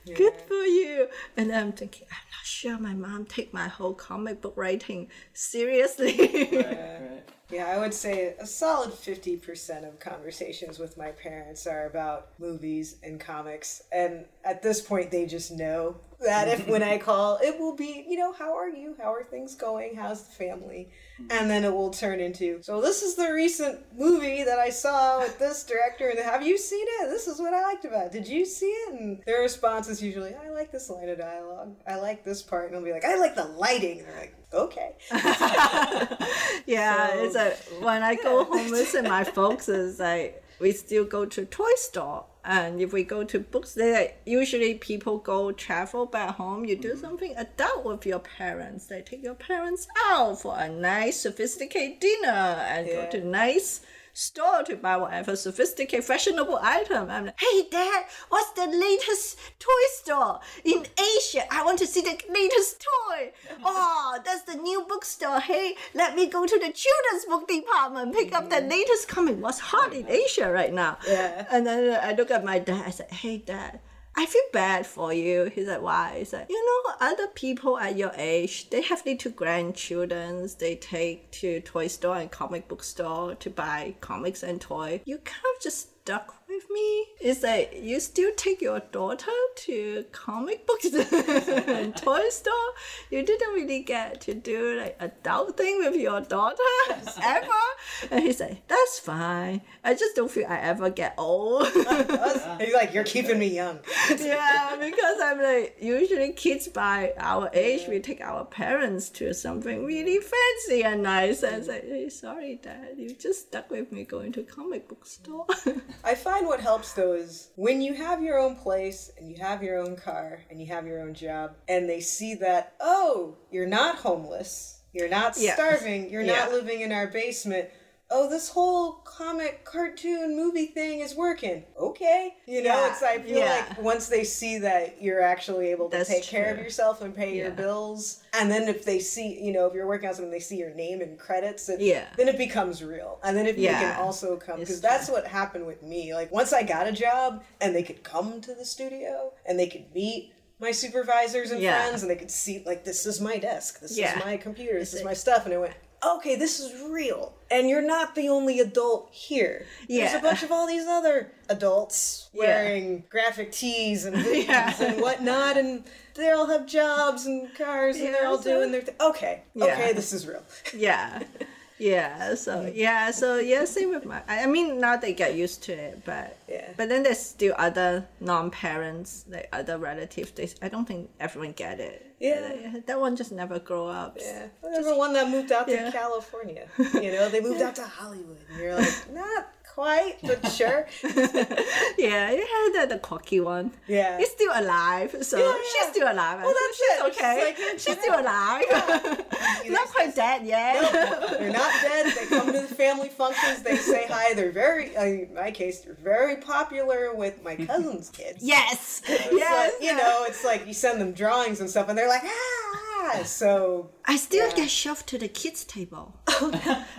Good for you. And I'm thinking, I'm not sure my mom take my whole comic book writing seriously. Right. Yeah, I would say a solid 50% of conversations with my parents are about movies and comics. And at this point, they just know that if when I call, it will be, you know, how are you? How are things going? How's the family? And then it will turn into, so this is the recent movie that I saw with this director. And have you seen it? This is what I liked about it. Did you see it? And their response is usually, I like this line of dialogue. I like this part. And they'll be like, I like the lighting. And they're like, okay. yeah, So- it's a when I go home visit my folks, is like we still go to toy store. And if we go to books, they usually people go travel back home. You do mm-hmm. something adult with your parents. They take your parents out for a nice, sophisticated dinner and Yeah. go to nice store to buy whatever sophisticated, fashionable item. I'm like, hey, Dad, what's the latest toy store in Asia? I want to see the latest toy. Oh, that's the new bookstore. Hey, let me go to the children's book department, pick up the mm. latest comic. What's hot in Asia right now? Yeah. And then I look at my dad. I said, hey, Dad. I feel bad for you. He said, why? He said, you know, other people at your age, they have little grandchildren. They take to toy store and comic book store to buy comics and toy. You kind of just stuck with me. It's like you still take your daughter to comic books and toy store. You didn't really get to do like adult thing with your daughter ever. And he said, that's fine. I just don't feel I ever get old. He's like, you're keeping me young. yeah, because I'm like usually kids by our age we take our parents to something really fancy and nice and say, hey, sorry dad, you just stuck with me going to comic book store. I find what helps though is when you have your own place and you have your own car and you have your own job and they see that, oh, you're not homeless, you're not Yeah. starving, you're not living in our basement. Oh, this whole comic, cartoon, movie thing is working. Okay. You know, Yeah. it's, I feel Yeah. like once they see that you're actually able to That's take care of yourself and pay your bills, and then if they see, you know, if you're working on something, they see your name and credits, it, Yeah. then it becomes real. And then if you can also come, because that's what happened with me. Like once I got a job and they could come to the studio and they could meet my supervisors and Yeah. friends and they could see like this is my desk, this Yeah. is my computer, this is It's my stuff, and I went. Okay, this is real, and you're not the only adult here. Yeah. There's a bunch of all these other adults Yeah. wearing graphic tees and Yeah. and whatnot, and they all have jobs and cars, and they're all so- doing their thing. Okay, Yeah. okay, this is real. yeah. Yeah, so yeah, so yeah, same with my. I mean, now they get used to it, but Yeah. but then there's still other non-parents, like other relatives. They, I don't think everyone get it. Yeah. That one just never grow up. Yeah, there's the one that moved out to Yeah. California. You know, they moved out to Hollywood, and you're like, not quite, but sure. Yeah, you had that the cocky one. Yeah. He's still alive, so Yeah, she's still alive. Well, that's she's it. Okay. like, she's still alive. Not quite dead yet. They're not dead. They come to the family functions. They say hi. They're very, in my case, they're very popular with my cousin's kids. Yes. Yes. like, you know, it's like you send them drawings and stuff, and they're like, ah. So I still Yeah. get shoved to the kids table. Oh,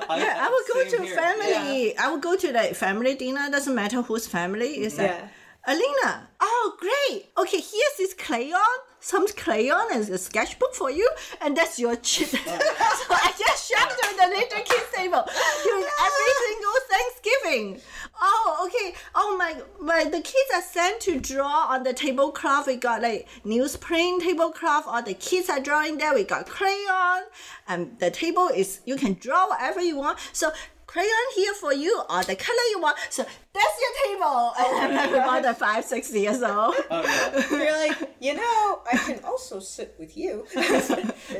I, Yeah, I would go to here. family. I would go to like family dinner. Doesn't matter whose family. It's like, Yeah. Alina. Oh, great. Okay, here's this crayon. Some crayon and a sketchbook for you, and that's your chip. so I just shoved to the little kids table during every single Thanksgiving. Oh, okay. Oh my, my the kids are sent to draw on the tablecloth. We got like newsprint tablecloth, or the kids are drawing there. We got crayon, and the table is you can draw whatever you want. So crayon here for you or the color you want. So that's your table. Oh, and I'm like about the five, six years old. Oh, yeah. you're like, you know, I can also sit with you.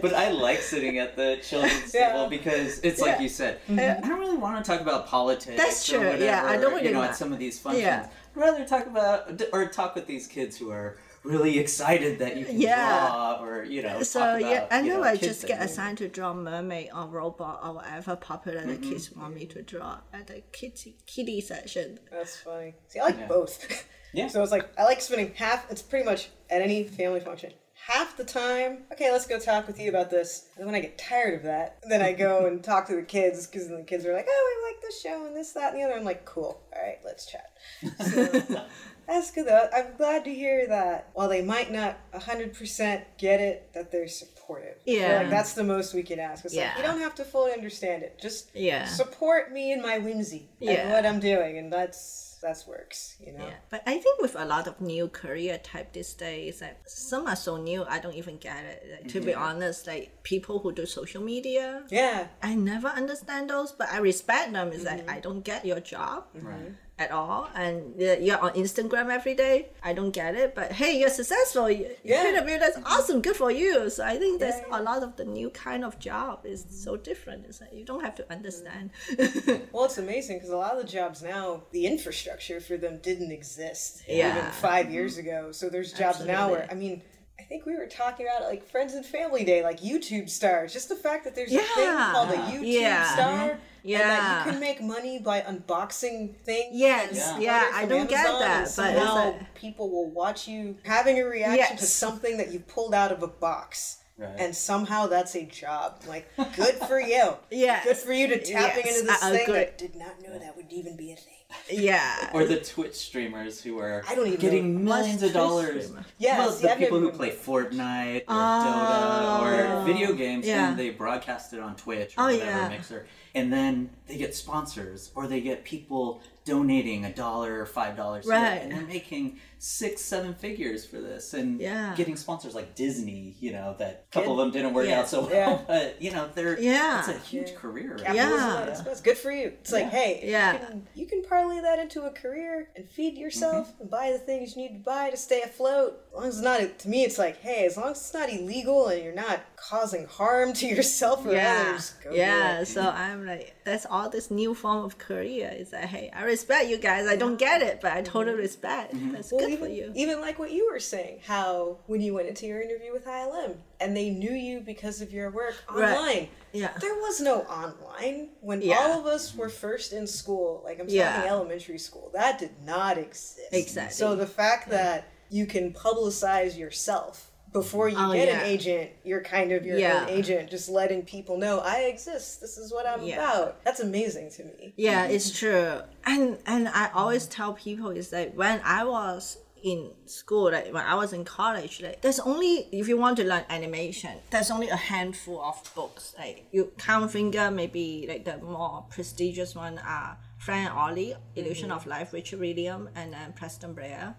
But I like sitting at the children's Yeah. table because it's like you said. Mm-hmm. I don't really want to talk about politics. That's or true. Yeah, I don't really You know, want- at some of these functions, Yeah. I'd rather talk about or talk with these kids who are really excited that you can Yeah. draw or you know. So talk yeah, about, I you know know, I just get things. assigned to draw mermaid or robot or whatever popular the mm-hmm. kids want me to draw at the kitty kitty session. That's funny. See, I like Yeah. both. Yeah. So it's like I like spending half. It's pretty much at any family function. Half the time, okay, let's go talk with you about this. And then when I get tired of that, then I go and talk to the kids because the kids are like, "Oh, I like this show and this, that, and the other." I'm like, "Cool, all right, let's chat." So, that's good though. I'm glad to hear that. While they might not hundred percent get it, that they're supportive. Yeah. like that's the most we can ask. It's like Yeah. you don't have to fully understand it. Just Yeah. support me in my whimsy and Yeah. what I'm doing, and that's that's works. You know. Yeah, but I think with a lot of new career type these days, like some are so new, I don't even get it. Like, to be honest, like people who do social media, Yeah. I never understand those, but I respect them. It's like mm-hmm. I don't get your job. Mm-hmm. Right. At all. And you're on Instagram every day. I don't get it. But hey, you're successful. You, Yeah. a video that's awesome. Good for you. So I think there's Yeah, yeah. a lot of the new kind of job is so different. It's like you don't have to understand. Well, it's amazing because a lot of the jobs now, the infrastructure for them didn't exist even five years mm-hmm. ago. So there's jobs now where, I mean, I think we were talking about it like Friends and Family Day, like YouTube stars. Just the fact that there's a thing called a YouTube Yeah. star. Mm-hmm. And Yeah. that you can make money by unboxing things. Yes, and yeah, I don't get that, but it's somehow like- people will watch you having a reaction to something that you pulled out of a box. Right. And somehow that's a job. Like, good for you. yeah. Good for you to tapping Yes, into this I thing agree. that did not know that would even be a thing. Yeah. Or the Twitch streamers who are I don't even getting millions of dollars. Yeah, well, see, the I've people who play Fortnite or Oh. Dota or oh. video games Yeah. and they broadcast it on Twitch or Oh, whatever yeah. mixer. And then they get sponsors or they get people donating a dollar or five dollars Right. and they're making six, seven figures for this and Yeah. getting sponsors like Disney, you know, that a couple of them didn't work Yeah. out so well. Yeah. But you know, they're Yeah. it's a huge career. right? Capitalism Yeah. at its. Good for you. It's like, hey, Yeah. you, can, you can parlay that into a career and feed yourself mm-hmm. and buy the things you need to buy to stay afloat. As long as it's not, to me, it's like, hey, as long as it's not illegal and you're not causing harm to yourself or yeah others, go yeah so i'm like that's all this new form of career is that hey i respect you guys i don't get it but i totally mm-hmm. respect mm-hmm. that's Well, good even, for you even like what you were saying, how when you went into your interview with ILM and they knew you because of your work Right. online. yeah There was no online when Yeah. all of us were first in school. Like I'm talking Yeah. elementary school, that did not exist. Exactly. So the fact that you can publicize yourself before you Oh, get yeah. an agent, you're kind of your Yeah. own agent, just letting people know I exist. This is what I'm Yeah. about. That's amazing to me. yeah it's true and and i always tell people is that when i was in school like when i was in college like there's only if you want to learn animation there's only a handful of books like you count finger maybe like the more prestigious one are frank ollie illusion mm-hmm. of life richard william and then preston blair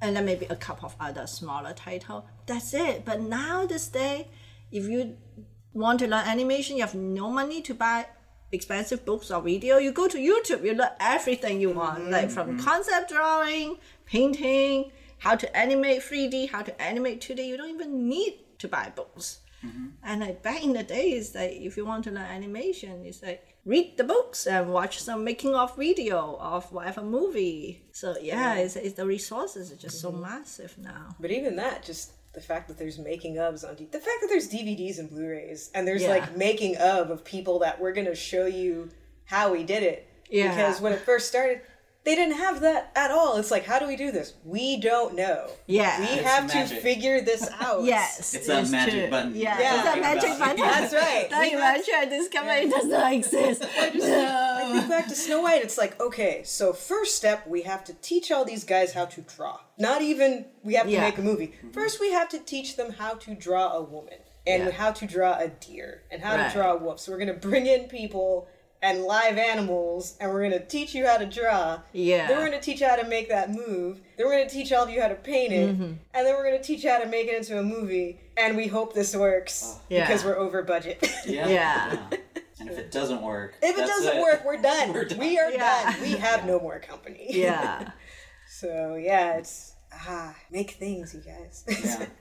and then maybe a couple of other smaller title. That's it. But now this day if you want to learn animation, you have no money to buy expensive books or video, you go to YouTube, you learn everything you want, like from mm-hmm. concept drawing, painting, how to animate 3D, how to animate 2D. You don't even need to buy books. Mm-hmm. And like back in the days, like if you want to learn animation, it's like read the books and watch some making of video of whatever movie. So yeah, it's, it's the resources are just so mm-hmm. massive now. But even that, just the fact that there's making ofs on D- the fact that there's DVDs and Blu-rays and there's Yeah. like making of of people that we're gonna show you how we did it. Yeah. Because when it first started, they didn't have that at all. It's like, how do we do this? We don't know. Yeah. We It's have to figure this out. Yes, It's that magic true. button. Yeah, Yeah. it's that magic about. button. That's right. Then We you have- mention I discover it does not exist. I think back to Snow White, it's like, okay, so first step, we have to teach all these guys how to draw. Not even we have to Yeah. make a movie. Mm-hmm. First, we have to teach them how to draw a woman and Yeah. how to draw a deer and how Right. to draw a wolf. So we're gonna bring in people and live animals, and we're gonna teach you how to draw. Yeah. Then we're gonna teach you how to make that move. Then we're gonna teach all of you how to paint it, Mm-hmm. and then we're gonna teach you how to make it into a movie. And we hope this works Yeah. because we're over budget. Yeah. Yeah. And if it doesn't work, If it doesn't work, we're done. We're done. We are Yeah. done. We have no more company. yeah. So yeah, it's ah, make things, you guys.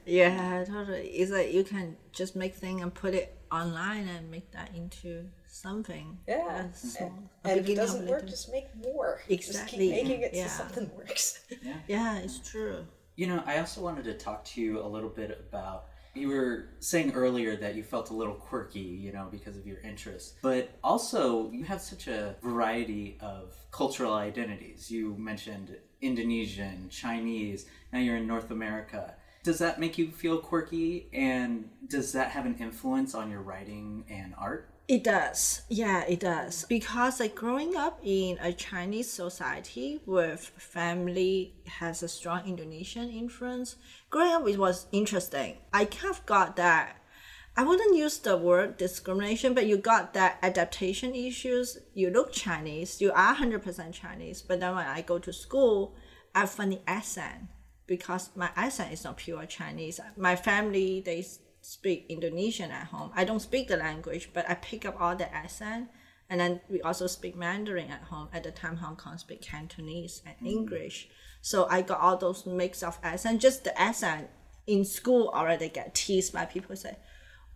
Yeah. Yeah, totally. It's like you can just make thing and put it online and make that into something. Yeah. That's so- a and if it doesn't work, just make more. Just Exactly. keep making it Yeah. so something works. Yeah, it's true. You know, I also wanted to talk to you a little bit about. You were saying earlier that you felt a little quirky, you know, because of your interests. But also, you have such a variety of cultural identities. You mentioned Indonesian, Chinese, now you're in North America. Does that make you feel quirky? And does that have an influence on your writing and art? It does. Yeah, it does. Because like growing up in a Chinese society with family has a strong Indonesian influence, growing up it was interesting. I kind of got that I wouldn't use the word discrimination, but you got that adaptation issues. You look Chinese, you are 100% Chinese, but then when I go to school, I have funny accent because my accent is not pure Chinese. My family, they speak Indonesian at home. I don't speak the language, but I pick up all the accent And then we also speak Mandarin at home. At the time, Hong Kong speak Cantonese and mm. English. So I got all those mix of accent. Just the accent in school already get teased by people say,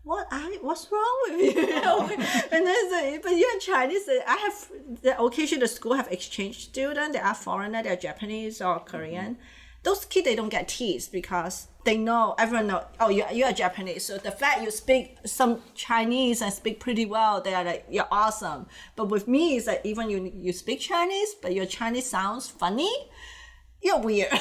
what I what's wrong with you? and then say, but you're Chinese. I have the occasion the school have exchange student. They are foreigner. They're Japanese or mm-hmm. Korean. Those kids they don't get teased because they know everyone know. Oh, you you are Japanese. So the fact you speak some Chinese and speak pretty well, they are like you're awesome. But with me, it's like even you you speak Chinese, but your Chinese sounds funny. You're weird.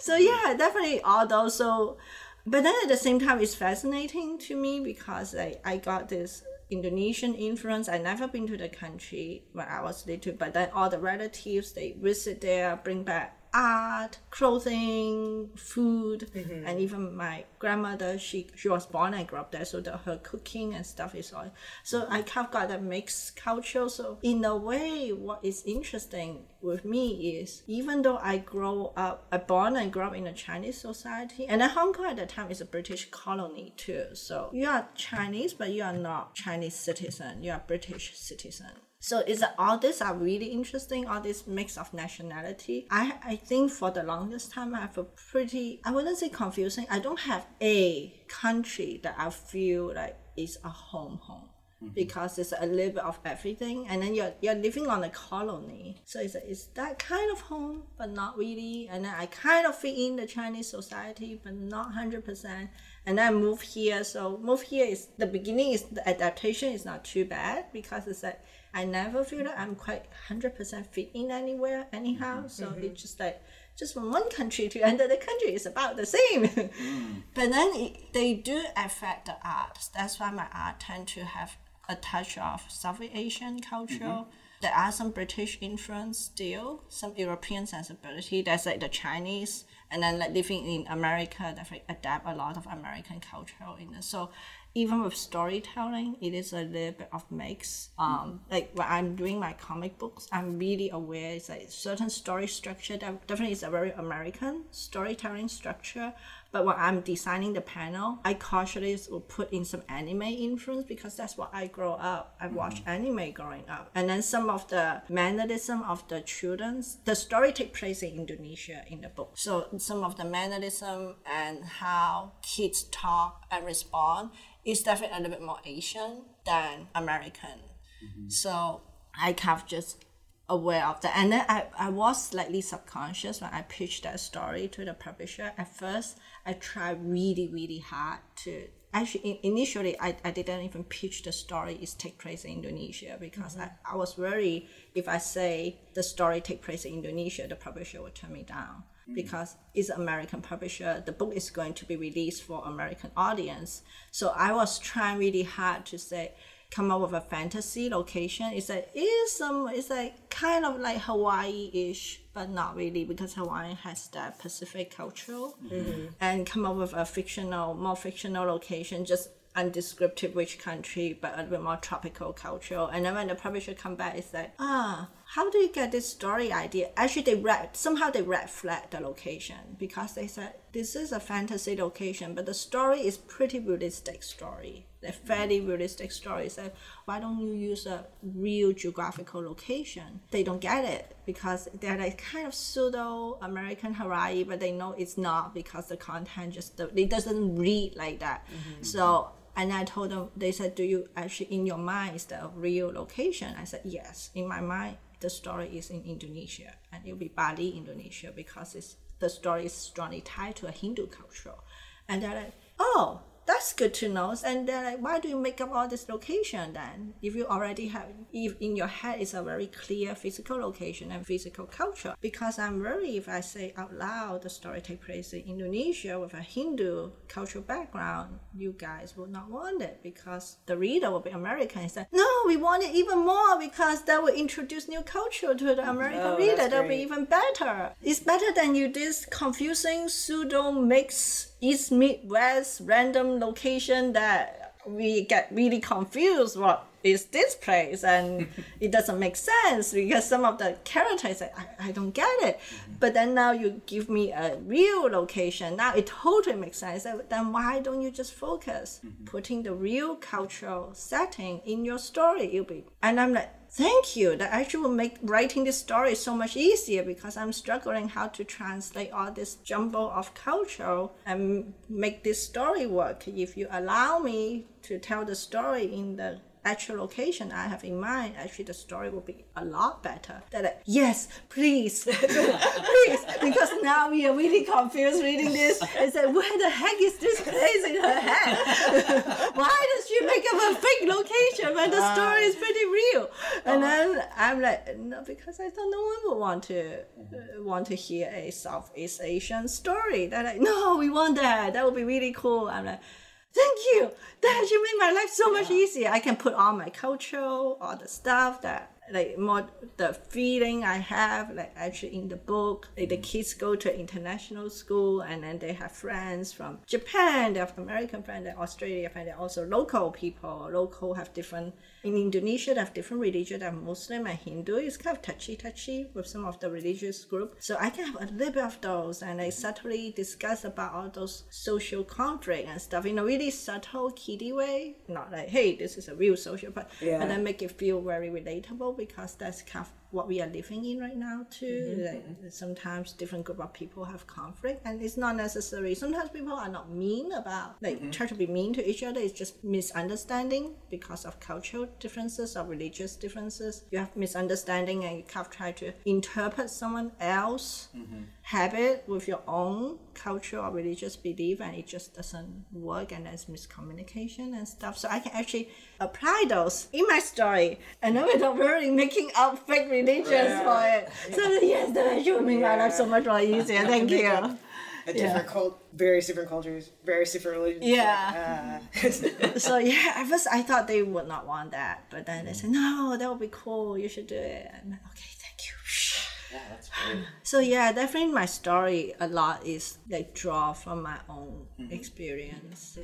so yeah, definitely all those. So but then at the same time it's fascinating to me because I, I got this indonesian influence i never been to the country when i was little but then all the relatives they visit there bring back art, clothing, food, Mm-hmm. and even my grandmother. She she was born and grew up there, so the, her cooking and stuff is all. So I kind of got that mixed culture. So in a way, what is interesting with me is even though I grow up, I born and grew up in a Chinese society, and then Hong Kong at that time is a British colony too. So you are Chinese, but you are not Chinese citizen. You are British citizen. So is all this are really interesting, all this mix of nationality. I I think for the longest time I have a pretty I wouldn't say confusing. I don't have a country that I feel like is a home home. Mm-hmm. Because it's a little bit of everything, and then you're you're living on a colony, so it's it's that kind of home, but not really. And then I kind of fit in the Chinese society, but not hundred percent. And then I move here, so move here is the beginning is the adaptation is not too bad because it's like I never feel that I'm quite hundred percent fit in anywhere anyhow. Mm-hmm, so mm-hmm. it's just like just from one country to another country is about the same. Mm. but then it, they do affect the art. That's why my art tend to have a touch of Southeast Asian culture. Mm-hmm. There are some British influence still, some European sensibility. That's like the Chinese, and then like living in America, definitely adapt a lot of American culture in it. So even with storytelling, it is a little bit of mix. Um, like when I'm doing my comic books, I'm really aware it's like certain story structure that definitely is a very American storytelling structure. But when I'm designing the panel, I cautiously will put in some anime influence because that's what I grow up. I mm-hmm. watched anime growing up, and then some of the mannerism of the children's. The story take place in Indonesia in the book, so some of the mannerism and how kids talk and respond is definitely a little bit more Asian than American. Mm-hmm. So I kind of just aware of that. And then I, I was slightly subconscious when I pitched that story to the publisher. At first, I tried really, really hard to actually in, initially I, I didn't even pitch the story is take place in Indonesia because I, mm-hmm. I was worried if I say the story take place in Indonesia, the publisher would turn me down mm. because it's an American publisher. The book is going to be released for American audience. So I was trying really hard to say come up with a fantasy location. It's like it's some it's like kind of like Hawaii ish, but not really because Hawaii has that Pacific culture. And come up with a fictional, more fictional location, just undescriptive which country, but a little bit more tropical culture. And then when the publisher come back, it's like, ah, how do you get this story idea? Actually, they red somehow they red flag the location because they said this is a fantasy location, but the story is pretty realistic story. A fairly realistic story. So why don't you use a real geographical location? They don't get it because they're like kind of pseudo American Hawaii, but they know it's not because the content just it doesn't read like that. Mm-hmm. So and I told them, they said, Do you actually, in your mind, is the real location? I said, Yes. In my mind, the story is in Indonesia, and it'll be Bali, Indonesia, because it's, the story is strongly tied to a Hindu culture. And they're like, Oh, that's good to know. And they're like, Why do you make up all this location then? If you already have, if in your head is a very clear physical location and physical culture. Because I'm worried if I say out loud the story take place in Indonesia with a Hindu cultural background, you guys will not want it because the reader will be American and say, No, we want it even more because that will introduce new culture to the American Oh, reader. That'll be even better. It's better than you this confusing pseudo mix East Midwest random location that we get really confused what is this place? And it doesn't make sense because some of the characters I, I don't get it. Mm-hmm. But then now you give me a real location. Now it totally makes sense. Then why don't you just focus? Mm-hmm. Putting the real cultural setting in your story you'll be and i'm like thank you. That actually will make writing this story so much easier because i'm struggling how to translate all this jumble of culture and make this story work. If you allow me to tell the story in the actual location I have in mind, actually the story will be a lot better. That like, yes, please, please, because now we are really confused reading this and say, where the heck is this place in her head? Why does she make up a fake location when the story is pretty real? And then I'm like, no, because I thought no one would want to uh, want to hear a Southeast Asian story. They're like, no, we want that. That would be really cool. I'm like. Thank you. That actually made my life so much easier. I can put all my culture, all the stuff that like more the feeling I have, like actually in the book. Like the kids go to international school and then they have friends from Japan, they have American friends, they have Australia friends, they're also local people. Local have different in Indonesia they have different religion, they have Muslim and Hindu. It's kind of touchy touchy with some of the religious group. So I can have a little bit of those and I subtly discuss about all those social conflict and stuff in a really subtle kiddie way. Not like, hey, this is a real social but Yeah. and then make it feel very relatable because that's kind of what we are living in right now too. Mm-hmm, like mm-hmm. sometimes different group of people have conflict and it's not necessary. Sometimes people are not mean about like mm-hmm. try to be mean to each other. It's just misunderstanding because of cultural differences or religious differences. You have misunderstanding and you kind of try to interpret someone else habit with your own culture or religious belief and it just doesn't work and there's miscommunication and stuff. So i can actually apply those in my story. And then without really making up fake religions for it. So yes that actually will make my life so much more easier thank you. A different cult, various different cultures, various different religions. Yeah. Uh, so yeah at first i thought they would not want that but then they said no that would be cool. You should do it. And I'm like, okay thank you Yeah, that's great. So yeah, definitely my story a lot is like draw from my own mm-hmm. experience.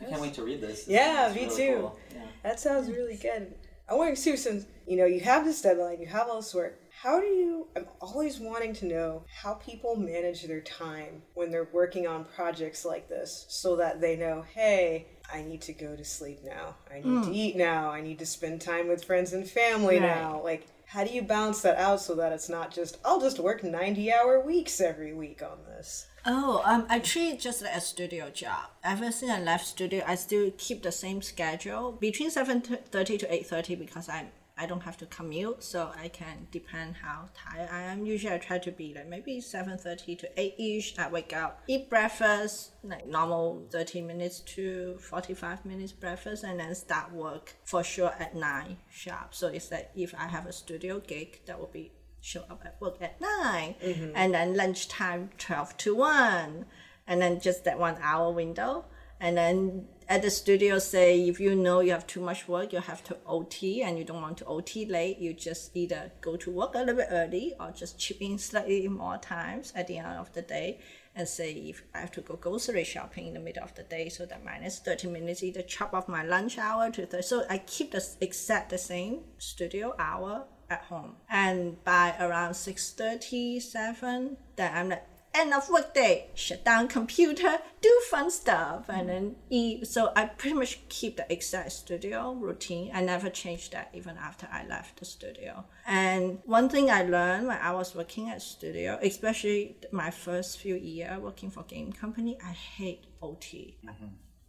I can't wait to read this. Yeah, It's me really too. cool. Yeah. that sounds really good. I want to see since you know you have this deadline, you have all this work. How do you? I'm always wanting to know how people manage their time when they're working on projects like this, so that they know, hey, I need to go to sleep now. I need to mm. eat now. I need to spend time with friends and family Right. now. Like, how do you balance that out so that it's not just I'll just work 90 hour weeks every week on this? Oh, um, I treat just like a studio job. Ever since I left studio, I still keep the same schedule between seven thirty to eight thirty because I'm I don't have to commute, so I can depend how tired I am. Usually, I try to be like maybe seven thirty to eight ish. I wake up, eat breakfast, like normal thirty minutes to forty five minutes breakfast, and then start work for sure at nine sharp. So it's like if I have a studio gig, that will be show up at work at 9 mm-hmm. and then lunchtime 12 to 1 and then just that one hour window and then at the studio say if you know you have too much work you have to ot and you don't want to ot late you just either go to work a little bit early or just chip in slightly more times at the end of the day and say if i have to go grocery shopping in the middle of the day so that minus 30 minutes either chop off my lunch hour to 30 so i keep the exact the same studio hour at home. And by around 6.30, 7, then I'm like, end of workday, shut down computer, do fun stuff, and then eat. So I pretty much keep the exact studio routine. I never changed that even after I left the studio. And one thing I learned when I was working at studio, especially my first few years working for game company, I hate OT mm-hmm.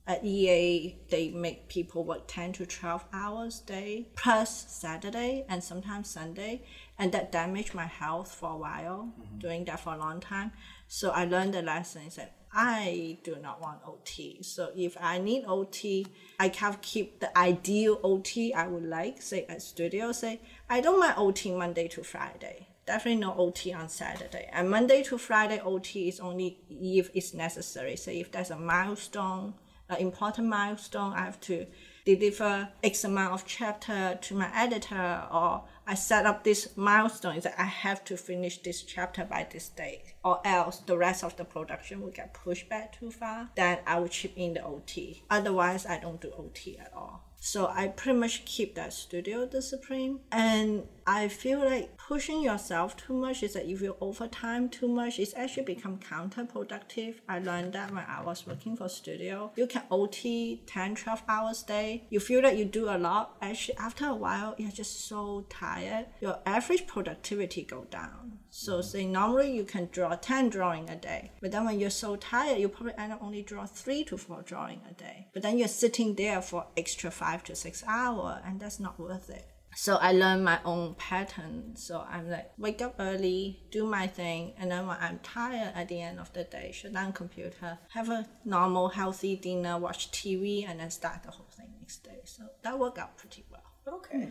at EA, they make people work 10 to 12 hours a day, plus Saturday and sometimes Sunday. And that damaged my health for a while, mm-hmm. doing that for a long time. So I learned the lesson that I do not want OT. So if I need OT, I can keep the ideal OT I would like, say at studio, say, I don't mind OT Monday to Friday definitely no OT on Saturday. And Monday to Friday OT is only if it's necessary. So if there's a milestone, an important milestone, I have to deliver X amount of chapter to my editor, or I set up this milestone that I have to finish this chapter by this date, or else the rest of the production will get pushed back too far. Then I will chip in the OT. Otherwise, I don't do OT at all. So I pretty much keep that studio discipline. And I feel like pushing yourself too much is that if you overtime too much, it's actually become counterproductive. I learned that when I was working for studio. You can OT 10, 12 hours a day. You feel that you do a lot. Actually, after a while, you're just so tired. Your average productivity go down. So mm-hmm. say normally you can draw 10 drawing a day. But then when you're so tired, you probably end up only draw three to four drawing a day. But then you're sitting there for extra five to six hours and that's not worth it. So I learned my own pattern. So I'm like, wake up early, do my thing, and then when I'm tired at the end of the day, shut down computer, have a normal healthy dinner, watch TV, and then start the whole thing next day. So that worked out pretty well. Okay. Hmm.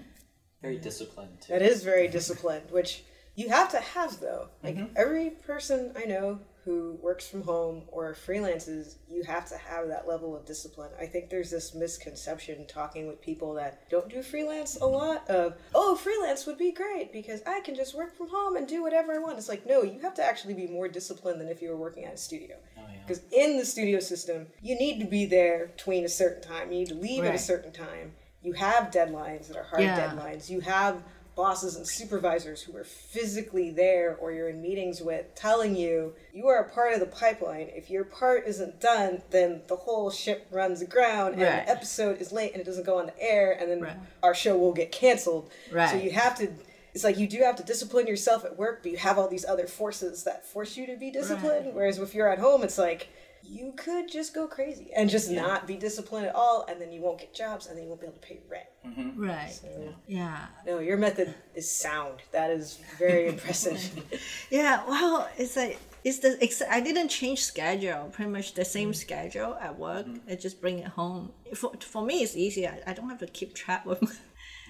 Very disciplined too. That is very disciplined, which you have to have though. Like mm-hmm. every person I know who works from home or freelances, you have to have that level of discipline. I think there's this misconception talking with people that don't do freelance a lot of, oh, freelance would be great because I can just work from home and do whatever I want. It's like, no, you have to actually be more disciplined than if you were working at a studio. Oh yeah. Because in the studio system, you need to be there between a certain time. You need to leave at a certain time. You have deadlines that are hard Yeah. deadlines. You have bosses and supervisors who are physically there or you're in meetings with telling you you are a part of the pipeline. If your part isn't done, then the whole ship runs aground and Right. the episode is late and it doesn't go on the air and then Right. our show will get canceled. So you have to it's like you do have to discipline yourself at work, but you have all these other forces that force you to be disciplined. Whereas if you're at home, it's like you could just go crazy and just not be disciplined at all, and then you won't get jobs, and then you won't be able to pay rent. Mm-hmm. Right. Yeah. No, your method is sound. That is very impressive. Yeah, well, it's like it's the ex- I didn't change schedule. Pretty much the same mm-hmm. schedule at work. Mm-hmm. I just bring it home. For for me, it's easy. I, I don't have to keep track with. My,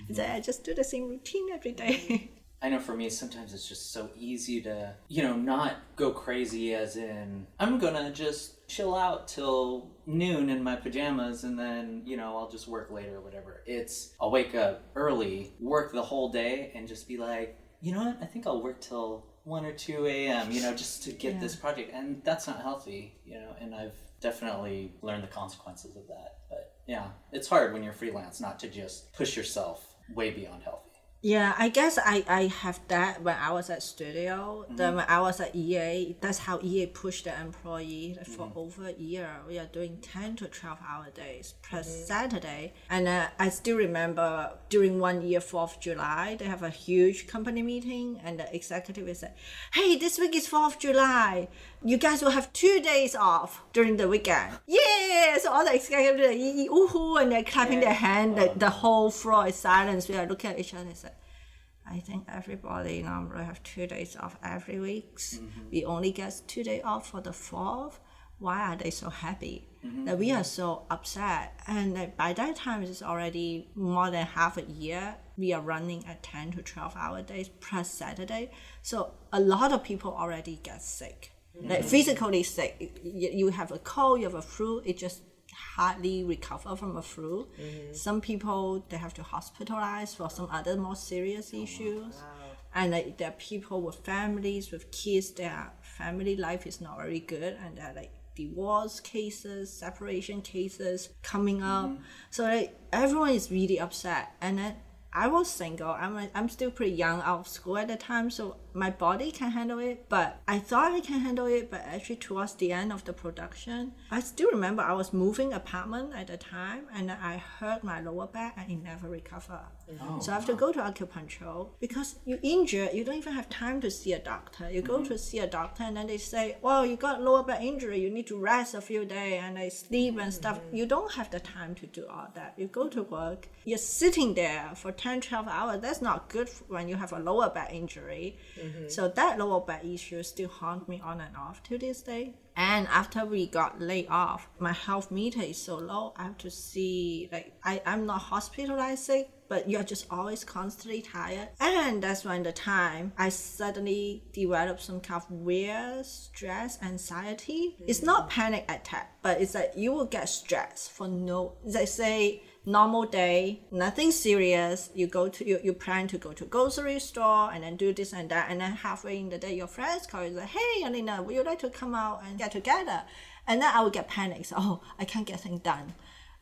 it's like I just do the same routine every day. I know for me, sometimes it's just so easy to, you know, not go crazy as in, I'm gonna just chill out till noon in my pajamas and then, you know, I'll just work later or whatever. It's, I'll wake up early, work the whole day, and just be like, you know what, I think I'll work till 1 or 2 a.m., you know, just to get Yeah. this project. And that's not healthy, you know, and I've definitely learned the consequences of that. But yeah, it's hard when you're freelance not to just push yourself way beyond healthy. Yeah, I guess I, I have that when I was at studio. Mm-hmm. Then when I was at EA, that's how EA pushed the employee like, for mm-hmm. over a year. We are doing 10 to 12 hour days plus mm-hmm. Saturday. And uh, I still remember during one year, 4th of July, they have a huge company meeting and the executive is like, hey, this week is 4th of July. You guys will have two days off during the weekend. Yeah! So all the executives are yee, and they're clapping their hand. The, the whole floor is silence. We are looking at each other and say, I think everybody normally have two days off every week. Mm-hmm. We only get two days off for the fourth. Why are they so happy? Mm-hmm. That we are so upset. And by that time, it's already more than half a year. We are running at 10 to 12 hour days plus Saturday. So a lot of people already get sick. Like physically sick. You, have a cold, you have a flu, it just hardly recover from a flu. Mm-hmm. Some people they have to hospitalize for some other more serious oh issues. And like, there are people with families with kids. Their family life is not very good, and there are like divorce cases, separation cases coming up. Mm-hmm. So like everyone is really upset. And then I was single. I'm I'm still pretty young out of school at the time, so my body can handle it. But I thought I can handle it, but actually towards the end of the production, I still remember I was moving apartment at the time, and I hurt my lower back, and it never recovered. Oh, so I have to go to acupuncture because you injure, you don't even have time to see a doctor. You go mm-hmm. to see a doctor, and then they say, "Well, you got lower back injury. You need to rest a few days and I sleep and stuff." Mm-hmm. You don't have the time to do all that. You go to work, you're sitting there for 10, 12 hours. That's not good when you have a lower back injury. Mm-hmm. So that lower back issue still haunt me on and off to this day. And after we got laid off, my health meter is so low. I have to see like I, I'm not hospitalized sick, but you're just always constantly tired. And that's when the time I suddenly developed some kind of weird stress anxiety. It's not mm-hmm. panic attack, but it's like you will get stressed for no they say normal day, nothing serious. You go to you, you plan to go to grocery store and then do this and that, and then halfway in the day, your friends call you like, "Hey, Alina, would you like to come out and get together?" And then I would get panicked. Oh, I can't get things done.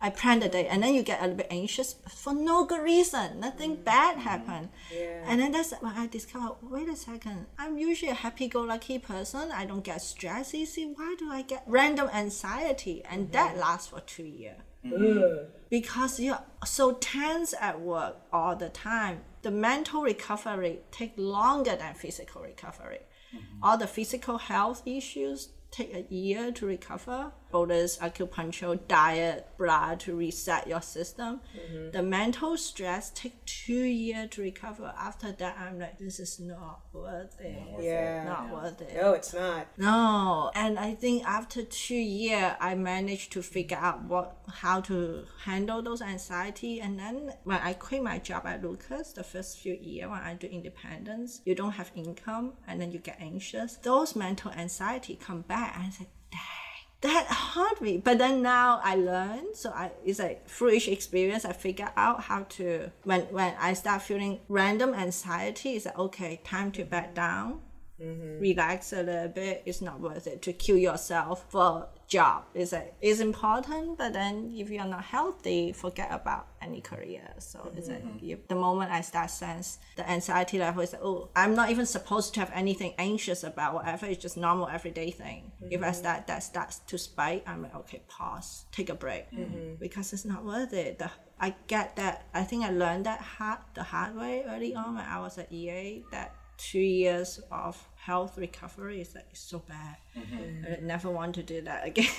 I plan the day, and then you get a little bit anxious for no good reason. Nothing mm. bad happened. Yeah. And then that's when I discovered, wait a second, I'm usually a happy-go-lucky person. I don't get stressed easy. Why do I get random anxiety? And mm-hmm. that lasts for two years Mm-hmm. Mm. because you're so tense at work all the time the mental recovery take longer than physical recovery. Mm-hmm. All the physical health issues take a year to recover bonus acupuncture diet blah to reset your system mm-hmm. the mental stress take two years to recover after that i'm like this is not worth it Yeah. not worth it No, it's not. no, and I think after two years, I managed to figure out what how to handle those anxiety. And then when I quit my job at Lucas, the first few years when I do independence, you don't have income, and then you get anxious. Those mental anxiety come back, and I say, dang. That hurt me, but then now I learn. So I it's like through each experience, I figure out how to when when I start feeling random anxiety, it's like okay, time to back down mm-hmm. relax a little bit. It's not worth it to kill yourself for job is like it's important but then if you're not healthy forget about any career. So it's like mm-hmm. the moment i start sense the anxiety level is like oh i'm not even supposed to have anything anxious about whatever it's just normal everyday thing. If i mm-hmm. start that starts to spike i'm like okay pause take a break. Mm-hmm. Because it's not worth it. The, i get that i think i learned that hard the hard way early on when i was at ea that two years of health recovery is like so bad. I never want to do that again.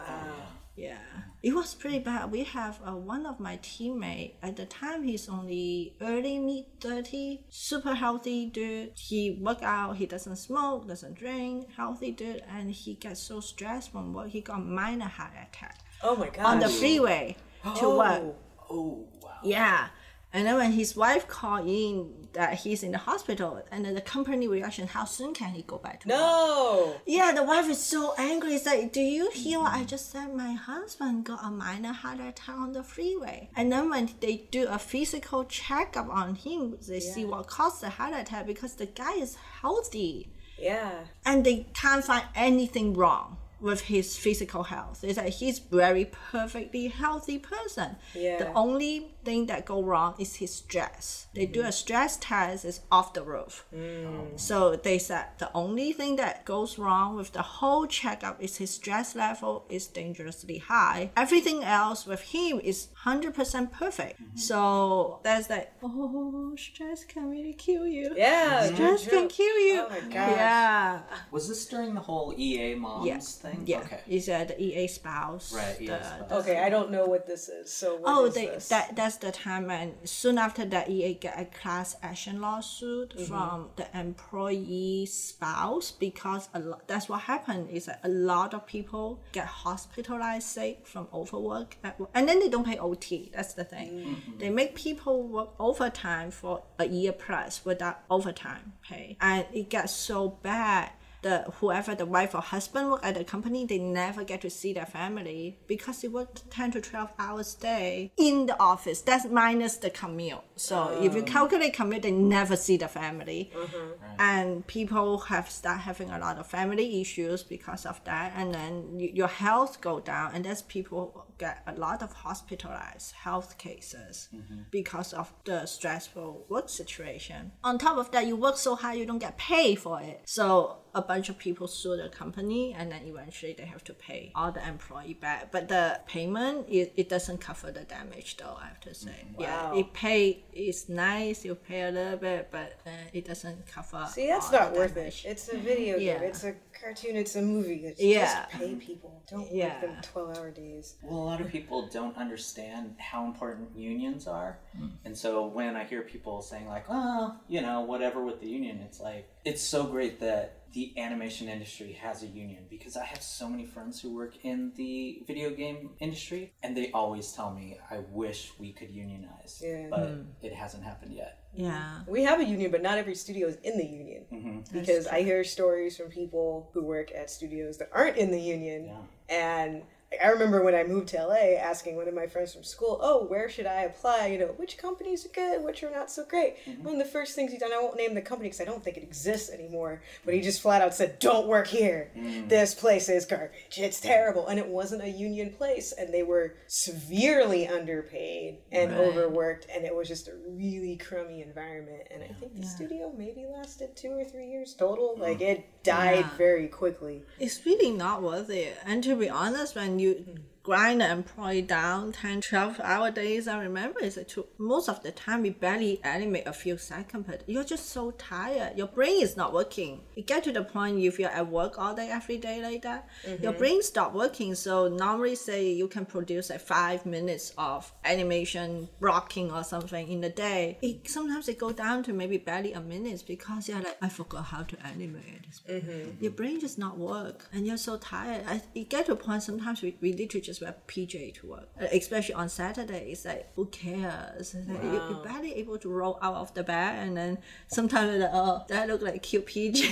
Wow. yeah, it was pretty bad. We have uh, one of my teammate at the time. He's only early mid thirty, super healthy dude. He work out. He doesn't smoke, doesn't drink, healthy dude, and he gets so stressed from work. He got minor heart attack Oh my god. on the freeway to work. Oh wow. Yeah. And then when his wife called in that he's in the hospital, and then the company reaction, how soon can he go back to work? No. Yeah, the wife is so angry. It's like, do you hear what I just said? My husband got a minor heart attack on the freeway. And then when they do a physical checkup on him, they see what caused the heart attack because the guy is healthy Yeah. and they can't find anything wrong with his physical health. It's like he's very perfectly healthy person. Yeah. The only thing that go wrong is his stress. They do a mm-hmm. stress test, it's off the roof. Mm. So they said the only thing that goes wrong with the whole checkup is his stress level is dangerously high. Everything else with him is 100% perfect. So that's like, oh, stress can really kill you. Yeah. Stress can kill you. Oh my gosh. Yeah. Was this during the whole EA moms Yeah. thing? Yeah. Okay. Is uh, the EA spouse. Right, EA the- spouse. the- Okay, I don't know what this is. So what Oh, is they, this? that that's the time And soon after that EA get a class action lawsuit Mm-hmm. from the employee spouse because a lot, that's what happened is that a lot of people get hospitalized sick from overwork at and then they don't pay OT. That's the thing. Mm-hmm. They make people work overtime for a year plus without overtime pay, and it gets so bad the whoever the wife or husband work at the company, they never get to see their family because they work ten to twelve hours a day in the office. That's minus the commute. So if you oh. calculate commute, they never see the family, mm-hmm. and people have start having a lot of family issues because of that, and then y- your health go down, and that's people get a lot of hospitalized health cases mm-hmm. because of the stressful work situation. On top of that, you work so hard, you don't get paid for it. So a bunch of people sue the company and then eventually they have to pay all the employee back. But the payment it, it doesn't cover the damage though, I have to say. Mm-hmm. Yeah. Wow. It pay it's nice, you pay a little bit, but uh, it doesn't cover See, that's not the worth it. It's a video Yeah. game. It's a cartoon. It's a movie. It's Yeah. Just pay people. Don't Yeah. work them twelve-hour days. Well, a lot of people don't understand how important unions are. And so when I hear people saying, like, oh, you know, whatever with the union, it's like, it's so great that the animation industry has a union because I have so many friends who work in the video game industry and they always tell me, I wish we could unionize. Yeah. But it hasn't happened yet. Yeah. We have a union, but not every studio is in the union. Mm-hmm. Because I hear stories from people who work at studios that aren't in the union, Yeah. and I remember when I moved to LA asking one of my friends from school, oh, where should I apply? You know, which companies are good, which are not so great. Mm-hmm. One of the first things he done, I won't name the company because I don't think it exists anymore, but he mm-hmm. just flat out said, don't work here. Mm. This place is garbage. It's terrible. And it wasn't a union place, and they were severely underpaid and Right. overworked, and it was just a really crummy environment. And I think the studio maybe lasted two or three years total. Like mm. it died Yeah. very quickly. it's really not worth it. And to be honest, when you mm-hmm. Grind the employee down 10, 12 hour days, I remember it's like two, most of the time we barely animate a few seconds, but you're just so tired. Your brain is not working. You get to the point if you're at work all day, every day like that, your mm-hmm. brain stop working. So normally say you can produce like five minutes of animation blocking or something in a day. It sometimes it go down to maybe barely a minute because you're like, I forgot how to animate this mm-hmm. your brain just not work and you're so tired I, you get to a point sometimes we, we need to just wear pj to work. Uh, especially on saturday it's like who cares? Like you, you're barely able to roll out of the bed and then sometimes like oh that look like cute pj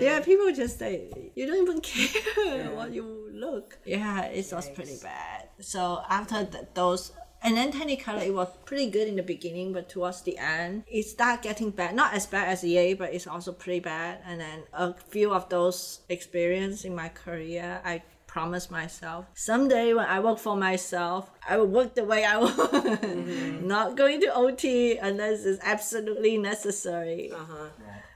yeah people just say you don't even care what you look. Yeah it was pretty bad. So after th- those and then Technicolor, it was pretty good in the beginning, but towards the end, it started getting bad. Not as bad as EA, but it's also pretty bad. And then a few of those experience in my career, I promised myself. Someday when I work for myself, I will work the way I want. Not going to OT unless it's absolutely necessary. Uh-huh.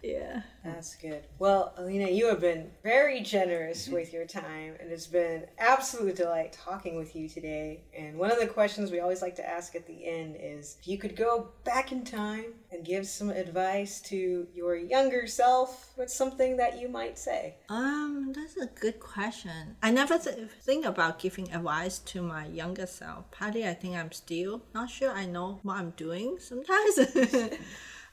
Yeah. That's good. Well, Alina, you have been very generous with your time, and it's been absolute delight talking with you today. And one of the questions we always like to ask at the end is if you could go back in time and give some advice to your younger self, what's something that you might say? Um, that's a good question. I never th- think about giving advice to my younger self. Partly, I think I'm still not sure I know what I'm doing sometimes.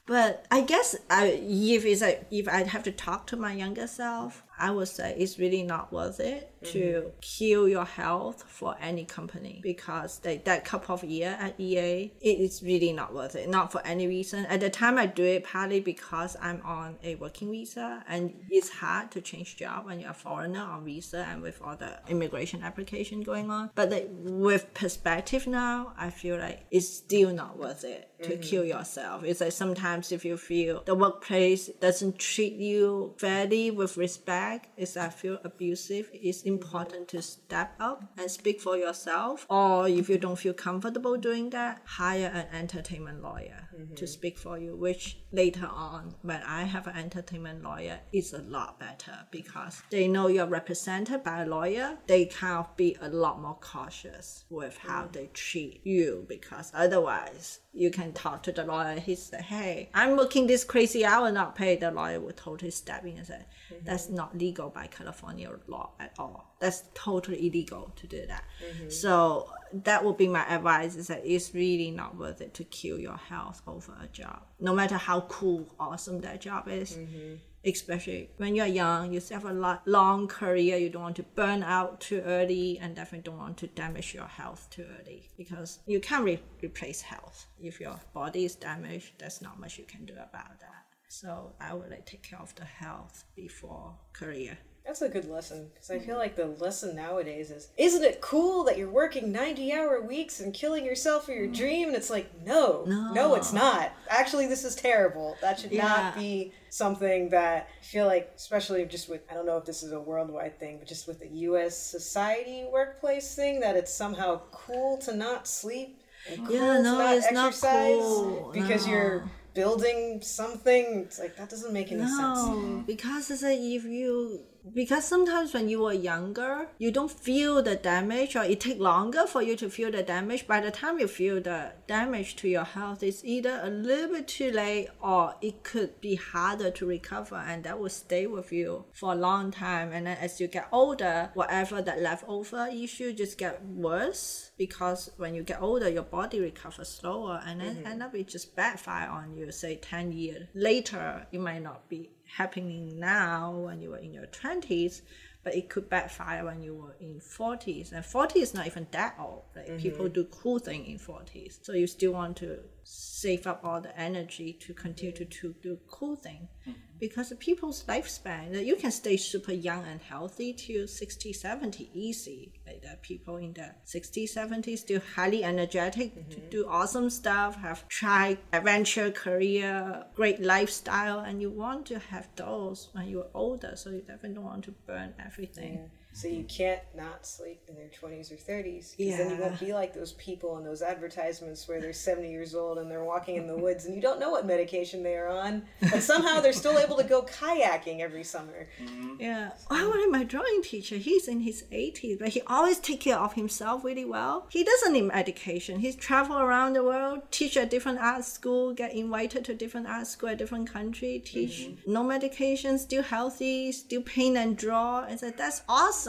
but I guess I, if it's like, if I have to talk to my younger self, I would say it's really not worth it to mm-hmm. kill your health for any company because they, that couple of year at EA, it is really not worth it. Not for any reason. At the time, I do it partly because I'm on a working visa and it's hard to change job when you're a foreigner on visa and with all the immigration application going on. But like, with perspective now, I feel like it's still not worth it to mm-hmm. kill yourself. It's like sometimes if you feel the workplace doesn't treat you fairly with respect, it's I feel abusive, it's important to step up and speak for yourself. Or if you don't feel comfortable doing that, hire an entertainment lawyer to mm-hmm. speak for you, which later on when I have an entertainment lawyer it's a lot better because they know you're represented by a lawyer. They kind of be a lot more cautious with how mm. they treat you because otherwise you can talk to the lawyer. He said, "Hey, I'm working this crazy hour, not paid." The lawyer would totally step in and say, mm-hmm. "That's not legal by California law at all. That's totally illegal to do that." Mm-hmm. So that would be my advice: is that it's really not worth it to kill your health over a job, no matter how cool, awesome that job is. Mm-hmm. Especially when you're young, you still have a long career. You don't want to burn out too early, and definitely don't want to damage your health too early because you can't re- replace health. If your body is damaged, there's not much you can do about that. So I would like take care of the health before career. That's a good lesson because I feel mm-hmm. like the lesson nowadays is isn't it cool that you're working 90 hour weeks and killing yourself for your mm-hmm. dream? And it's like, no, no, it's not. Actually, this is terrible. That should not be something that I feel like, especially just with, I don't know if this is a worldwide thing, but just with the US society workplace thing, that it's somehow cool to not sleep and cool Yeah, to no, not it's not cool. because No. you're building something. It's like, that doesn't make any sense. No, because it's like if you because sometimes when you were younger, you don't feel the damage, or it take longer for you to feel the damage. By the time you feel the damage to your health, it's either a little bit too late, or it could be harder to recover, and that will stay with you for a long time. And then as you get older, whatever that leftover issue just get worse because when you get older, your body recovers slower, and then mm-hmm. end up it just backfire on you. Say ten years later, it might not be happening now when you were in your 20s but it could backfire when you were in 40s and 40 is not even that old. Like mm-hmm. people do cool thing in 40s so you still want to save up all the energy to continue to, to do cool thing mm-hmm. Because the people's lifespan you can stay super young and healthy till 60 70 easy. Like the people in the 60 70 still highly energetic to mm-hmm. do awesome stuff have tried adventure career great lifestyle and you want to have those when you're older so you definitely don't want to burn everything So you mm-hmm. can't not sleep in their 20s or 30s because then you won't be like those people in those advertisements where they're 70 years old and they're walking in the woods and you don't know what medication they are on, but somehow they're still able to go kayaking every summer. Mm-hmm. Yeah. I wanted my drawing teacher. He's in his 80s, but he always take care of himself really well. He doesn't need medication. He's travel around the world, teach at different art school, get invited to different art school at different country, teach mm-hmm. no medication, still healthy, still paint and draw. I said, that's awesome.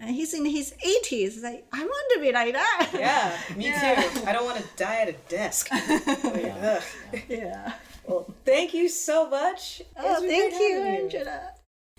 And he's in his 80s. It's Like, I want to be like that. Yeah, me too. I don't want to die at a desk. Ugh. Yeah. Well, thank you so much. Oh, thank you, Angela.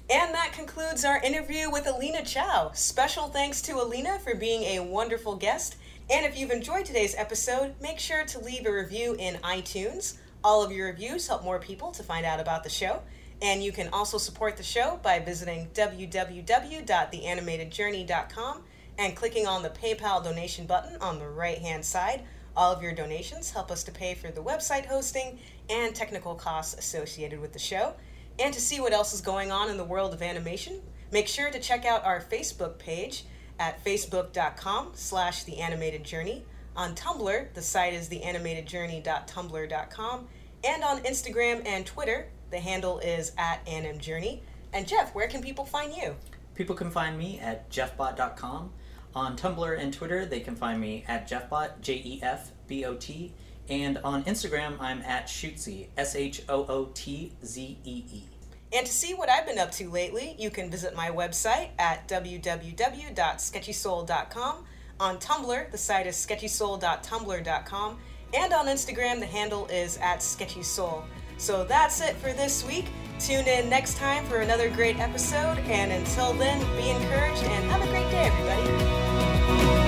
And that concludes our interview with Alina Chau. Special thanks to Alina for being a wonderful guest. And if you've enjoyed today's episode, make sure to leave a review in iTunes. All of your reviews help more people to find out about the show. And you can also support the show by visiting www.theanimatedjourney.com and clicking on the PayPal donation button on the right hand side. All of your donations help us to pay for the website hosting and technical costs associated with the show. And to see what else is going on in the world of animation, make sure to check out our Facebook page at facebook.com slash the animated journey. On Tumblr, the site is theanimatedjourney.tumblr.com. And on Instagram and Twitter, the handle is at animjourney. And Jeff, where can people find you? People can find me at jeffbot.com. On Tumblr and Twitter, they can find me at jeffbot, J E F B O T. And on Instagram, I'm at Shootzee, S H O O T Z E E. And to see what I've been up to lately, you can visit my website at www.sketchysoul.com. On Tumblr, the site is sketchysoul.tumblr.com. And on Instagram, the handle is at sketchysoul. So that's it for this week. Tune in next time for another great episode, and until then, be encouraged and have a great day, everybody.